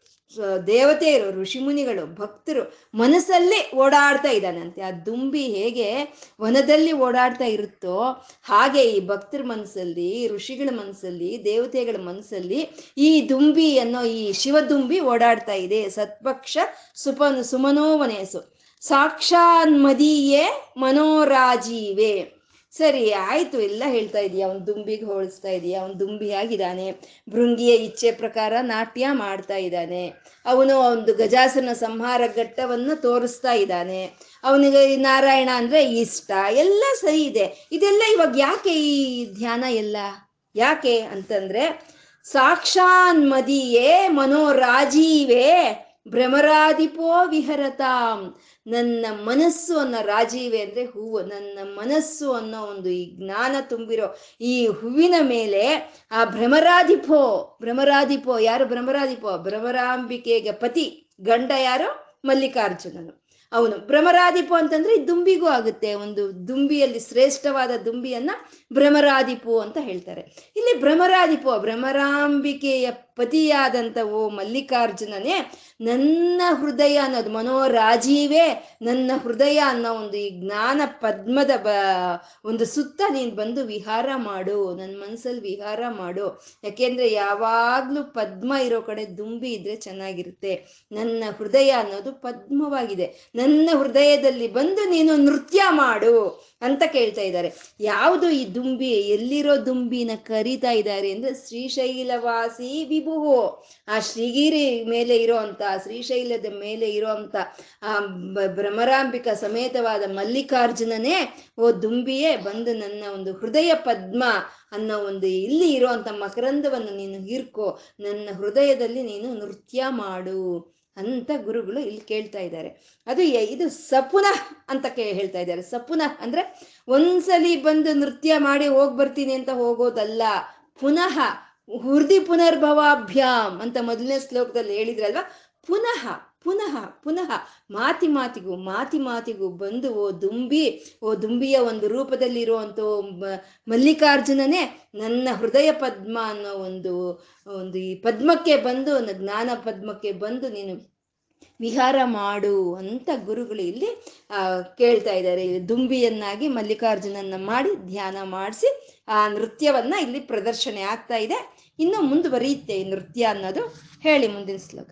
ದೇವತೆಯರು, ಋಷಿಮುನಿಗಳು, ಭಕ್ತರು ಮನಸ್ಸಲ್ಲಿ ಓಡಾಡ್ತಾ ಇದ್ದಾನಂತೆ. ಆ ದುಂಬಿ ಹೇಗೆ ವನದಲ್ಲಿ ಓಡಾಡ್ತಾ ಇರುತ್ತೋ ಹಾಗೆ ಈ ಭಕ್ತರ ಮನಸ್ಸಲ್ಲಿ, ಋಷಿಗಳ ಮನಸ್ಸಲ್ಲಿ, ದೇವತೆಗಳ ಮನಸ್ಸಲ್ಲಿ ಈ ದುಂಬಿ ಅನ್ನೋ ಈ ಶಿವದುಂಬಿ ಓಡಾಡ್ತಾ ಇದೆ. ಸತ್ಪಕ್ಷ ಸುಪನ್ ಸುಮನೋವನೇಸು ಸಾಕ್ಷಾನ್ಮದೀಯೇ ಮನೋರಾಜೀವೆ. ಸರಿ, ಆಯ್ತು, ಎಲ್ಲ ಹೇಳ್ತಾ ಇದೀಯ. ಅವನ್ ದುಂಬಿಗೆ ಹೋಲಿಸ್ತಾ ಇದೀಯ. ಅವನ್ ದುಂಬಿ ಆಗಿದ್ದಾನೆ. ಭೃಂಗಿಯ ಇಚ್ಛೆ ಪ್ರಕಾರ ನಾಟ್ಯ ಮಾಡ್ತಾ ಇದ್ದಾನೆ. ಅವನು ಒಂದು ಗಜಾಸನ ಸಂಹಾರ ಘಟ್ಟವನ್ನು ತೋರಿಸ್ತಾ ಇದ್ದಾನೆ. ಅವನಿಗೆ ನಾರಾಯಣ ಅಂದ್ರೆ ಇಷ್ಟ. ಎಲ್ಲ ಸರಿ ಇದೆ. ಇದೆಲ್ಲ ಇವಾಗ ಯಾಕೆ ಈ ಧ್ಯಾನ ಎಲ್ಲ? ಯಾಕೆ ಅಂತಂದ್ರೆ, ಸಾಕ್ಷಾನ್ಮದಿಯೇ ಮನೋರಾಜೀವೇ ಭ್ರಮರಾಧಿಪೋ ವಿಹರತಾಂ. ನನ್ನ ಮನಸ್ಸು ಅನ್ನೋ ರಾಜೀವೆ ಅಂದ್ರೆ ಹೂವು. ನನ್ನ ಮನಸ್ಸು ಅನ್ನೋ ಒಂದು ಈ ಜ್ಞಾನ ತುಂಬಿರೋ ಈ ಹೂವಿನ ಮೇಲೆ ಆ ಭ್ರಮರಾಧಿಪೋ ಭ್ರಮರಾಧಿಪೋ ಯಾರು ಭ್ರಮರಾಧಿಪೋ ಭ್ರಮರಾಂಬಿಕೆಗೆ ಪತಿ, ಗಂಡ ಯಾರು? ಮಲ್ಲಿಕಾರ್ಜುನನು. ಅವನು ಭ್ರಮರಾಧಿಪೋ ಅಂತಂದ್ರೆ ದುಂಬಿಗೂ ಆಗುತ್ತೆ. ಒಂದು ದುಂಬಿಯಲ್ಲಿ ಶ್ರೇಷ್ಠವಾದ ದುಂಬಿಯನ್ನ ಭ್ರಮರಾಧಿಪು ಅಂತ ಹೇಳ್ತಾರೆ. ಇಲ್ಲಿ ಭ್ರಮರಾಧಿಪು ಭ್ರಮರಾಂಬಿಕೆಯ ಪತಿಯಾದಂಥ ಓ ಮಲ್ಲಿಕಾರ್ಜುನನೇ, ನನ್ನ ಹೃದಯ ಅನ್ನೋದು ಮನೋರಾಜೀವೇ, ನನ್ನ ಹೃದಯ ಅನ್ನೋ ಒಂದು ಈ ಜ್ಞಾನ ಪದ್ಮದ ಬ, ಒಂದು ಸುತ್ತ ನೀನು ಬಂದು ವಿಹಾರ ಮಾಡು ನನ್ನ ಮನಸ್ಸಲ್ಲಿ ವಿಹಾರ ಮಾಡು. ಯಾಕೆಂದ್ರೆ ಯಾವಾಗಲೂ ಪದ್ಮ ಇರೋ ಕಡೆ ದುಂಬಿ ಇದ್ರೆ ಚೆನ್ನಾಗಿರುತ್ತೆ. ನನ್ನ ಹೃದಯ ಅನ್ನೋದು ಪದ್ಮವಾಗಿದೆ. ನನ್ನ ಹೃದಯದಲ್ಲಿ ಬಂದು ನೀನು ನೃತ್ಯ ಮಾಡು. ಅಂತ ಕೇಳ್ತಾ ಇದ್ದಾರೆ. ಯಾವುದು ಈ ದುಂಬಿ, ಎಲ್ಲಿರೋ ದುಂಬಿನ ಕರೀತಾ ಇದ್ದಾರೆ ಅಂದ್ರೆ ಶ್ರೀಶೈಲವಾಸಿ ವಿಭುವು. ಆ ಶ್ರೀಗಿರಿ ಮೇಲೆ ಇರೋ ಅಂತ ಶ್ರೀಶೈಲದ ಮೇಲೆ ಇರೋ ಅಂತ ಆ ಭ್ರಮರಾಂಬಿಕ ಸಮೇತವಾದ ಮಲ್ಲಿಕಾರ್ಜುನನೇ ಓ ದುಂಬಿಯೇ ಬಂದು ನನ್ನ ಒಂದು ಹೃದಯ ಪದ್ಮ ಅನ್ನೋ ಒಂದು ಇಲ್ಲಿ ಇರೋ ಮಕರಂದವನ್ನು ನೀನು ಹೀರ್ಕೋ. ನನ್ನ ಹೃದಯದಲ್ಲಿ ನೀನು ನೃತ್ಯ ಮಾಡು. ಅಂತ ಗುರುಗಳು ಇಲ್ಲಿ ಕೇಳ್ತಾ ಇದ್ದಾರೆ. ಅದು ಇದು ಸಪುನ ಅಂತ ಕೇ, ಹೇಳ್ತಾ ಇದ್ದಾರೆ. ಸಪುನ ಅಂದ್ರೆ ಒಂದ್ಸಲಿ ಬಂದು ನೃತ್ಯ ಮಾಡಿ ಹೋಗ್ ಬರ್ತೀನಿ ಅಂತ ಹೋಗೋದಲ್ಲ. ಪುನಃ ಹುರ್ದಿ ಪುನರ್ಭವಾಭ್ಯಾಮ್ ಅಂತ ಮೊದಲನೇ ಶ್ಲೋಕದಲ್ಲಿ ಹೇಳಿದ್ರಲ್ವ? ಪುನಃ ಪುನಃ ಪುನಃ ಮಾತಿ ಮಾತಿಗೂ ಮಾತಿ ಮಾತಿಗೂ ಬಂದು ಓ ದುಂಬಿ, ಓ ದುಂಬಿಯ ಒಂದು ರೂಪದಲ್ಲಿ ಇರುವಂತ ಮಲ್ಲಿಕಾರ್ಜುನನೇ ನನ್ನ ಹೃದಯ ಪದ್ಮ ಅನ್ನೋ ಒಂದು ಒಂದು ಈ ಪದ್ಮಕ್ಕೆ ಬಂದು ಜ್ಞಾನ ಪದ್ಮಕ್ಕೆ ಬಂದು ನೀನು ವಿಹಾರ ಮಾಡು ಅಂತ ಗುರುಗಳು ಇಲ್ಲಿ ಕೇಳ್ತಾ ಇದ್ದಾರೆ. ದುಂಬಿಯನ್ನಾಗಿ ಮಲ್ಲಿಕಾರ್ಜುನನ್ನ ಮಾಡಿ ಧ್ಯಾನ ಮಾಡಿಸಿ, ಆ ನೃತ್ಯವನ್ನ ಇಲ್ಲಿ ಪ್ರದರ್ಶನೆ ಆಗ್ತಾ ಇದೆ. ಇನ್ನು ಮುಂದುವರಿಯುತ್ತೆ ಈ ನೃತ್ಯ ಅನ್ನೋದು. ಹೇಳಿ ಮುಂದಿನ ಶ್ಲೋಕ.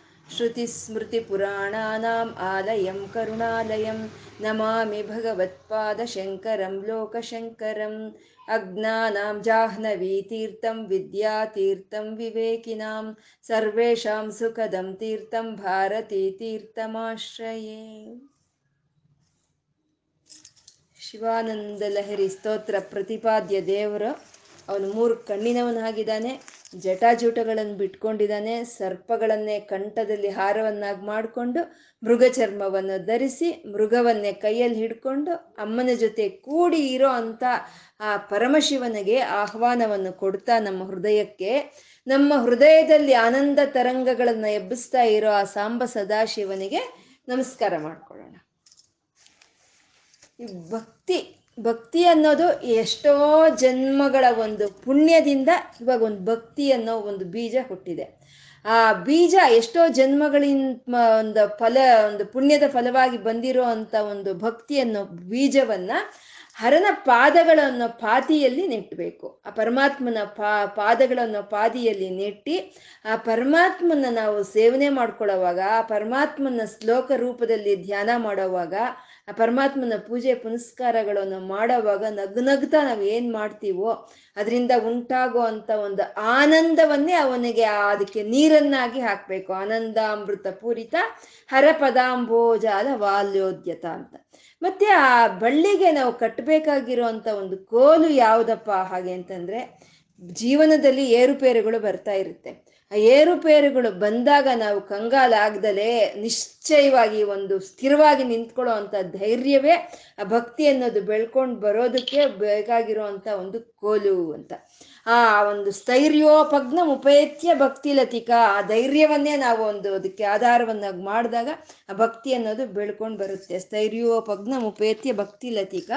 ಬ್ರಹ್ಮ ತಸ್ಮೈ ಶ್ರೀ ಗುರವೇ ನಮಃ श्रुतिस्मृतिपुराणानाम् आलयं करुणालयं नमामि भगवत्पादशङ्करं लोकशङ्करम् अज्ञानां जाह्नवीतीर्थं विद्यातीर्थं विवेकिनां सर्वेषां सुखदं तीर्थं भारतीतीर्थमाश्रये ಶಿವಾನಂದ ಲಹರಿ ಸ್ತೋತ್ರ ಪ್ರತಿಪಾದ್ಯ ದೇವರು ಅವನು ಮೂರು ಕಣ್ಣಿನವನಾಗಿದ್ದಾನೆ ಜಟಾಜೂಟಗಳನ್ನು ಬಿಟ್ಕೊಂಡಿದ್ದಾನೆ. ಸರ್ಪಗಳನ್ನೇ ಕಂಠದಲ್ಲಿ ಹಾರವನ್ನಾಗಿ ಮಾಡಿಕೊಂಡು ಮೃಗ ಚರ್ಮವನ್ನು ಧರಿಸಿ ಮೃಗವನ್ನೇ ಕೈಯಲ್ಲಿ ಹಿಡ್ಕೊಂಡು ಅಮ್ಮನ ಜೊತೆ ಕೂಡಿ ಇರೋ ಅಂತ ಆ ಪರಮಶಿವನಿಗೆ ಆಹ್ವಾನವನ್ನು ಕೊಡ್ತಾ ನಮ್ಮ ಹೃದಯಕ್ಕೆ. ನಮ್ಮ ಹೃದಯದಲ್ಲಿ ಆನಂದ ತರಂಗಗಳನ್ನು ಎಬ್ಬಿಸ್ತಾ ಇರೋ ಆ ಸಾಂಬ ಸದಾಶಿವನಿಗೆ ನಮಸ್ಕಾರ ಮಾಡ್ಕೊಳ್ಳೋಣ. ಈ ಭಕ್ತಿ ಭಕ್ತಿ ಅನ್ನೋದು ಎಷ್ಟೋ ಜನ್ಮಗಳ ಒಂದು ಪುಣ್ಯದಿಂದ ಇವಾಗ ಒಂದು ಭಕ್ತಿ ಅನ್ನೋ ಒಂದು ಬೀಜ ಹುಟ್ಟಿದೆ. ಆ ಬೀಜ ಎಷ್ಟೋ ಜನ್ಮಗಳಿಂದ ಒಂದು ಫಲ, ಒಂದು ಪುಣ್ಯದ ಫಲವಾಗಿ ಬಂದಿರೋ ಅಂತ ಒಂದು ಭಕ್ತಿ ಅನ್ನೋ ಬೀಜವನ್ನ ಹರನ ಪಾದಗಳನ್ನು ಪಾತಿಯಲ್ಲಿ ನೆಟ್ಟಬೇಕು ಆ ಪರಮಾತ್ಮನ ಪಾ ಪಾದಗಳನ್ನು ಪಾದಿಯಲ್ಲಿ ನೆಟ್ಟಿ ಆ ಪರಮಾತ್ಮನ ನಾವು ಸೇವನೆ ಮಾಡ್ಕೊಳ್ಳೋವಾಗ, ಆ ಪರಮಾತ್ಮನ ಶ್ಲೋಕ ರೂಪದಲ್ಲಿ ಧ್ಯಾನ ಮಾಡೋವಾಗ ಆ ಪರಮಾತ್ಮನ ಪೂಜೆ ಪುನಸ್ಕಾರಗಳನ್ನು ಮಾಡೋವಾಗ ನಗ್ನಗ್ತಾ ನಾವು ಏನು ಮಾಡ್ತೀವೋ ಅದರಿಂದ ಉಂಟಾಗೋ ಅಂತ ಒಂದು ಆನಂದವನ್ನೇ ಅವನಿಗೆ ಅದಕ್ಕೆ ನೀರನ್ನಾಗಿ ಹಾಕಬೇಕು. ಆನಂದಾಮೃತ ಪೂರಿತ ಹರಪದಾಂಬೋಜಾಲ ವಾಲ್ಯೋದ್ಯತ ಅಂತ. ಮತ್ತೆ ಆ ಬಳ್ಳಿಗೆ ನಾವು ಕಟ್ಟಬೇಕಾಗಿರೋ ಒಂದು ಕೋಲು ಯಾವುದಪ್ಪ ಹಾಗೆ ಅಂತಂದ್ರೆ ಜೀವನದಲ್ಲಿ ಏರುಪೇರುಗಳು ಬರ್ತಾ ಇರುತ್ತೆ. ಏರುಪೇರುಗಳು ಬಂದಾಗ ನಾವು ಕಂಗಾಲಾಗ್ದಲೇ ನಿಶ್ಚಯವಾಗಿ ಒಂದು ಸ್ಥಿರವಾಗಿ ನಿಂತ್ಕೊಳ್ಳೋ ಅಂಥ ಧೈರ್ಯವೇ ಆ ಭಕ್ತಿ ಅನ್ನೋದು ಬೆಳ್ಕೊಂಡು ಬರೋದಕ್ಕೆ ಬೇಕಾಗಿರೋ ಒಂದು ಕೋಲು ಅಂತ. ಆ ಒಂದು ಸ್ಥೈರ್ಯೋಪಗ್ನ ಉಪೇತ್ಯ ಭಕ್ತಿ ಲತಿಕಾ, ಆ ಧೈರ್ಯವನ್ನೇ ನಾವು ಒಂದು ಅದಕ್ಕೆ ಆಧಾರವನ್ನಾಗಿ ಮಾಡಿದಾಗ ಆ ಭಕ್ತಿ ಅನ್ನೋದು ಬೆಳ್ಕೊಂಡು ಬರುತ್ತೆ. ಸ್ಥೈರ್ಯೋಪಗ್ನ ಉಪೇತ್ಯ ಭಕ್ತಿ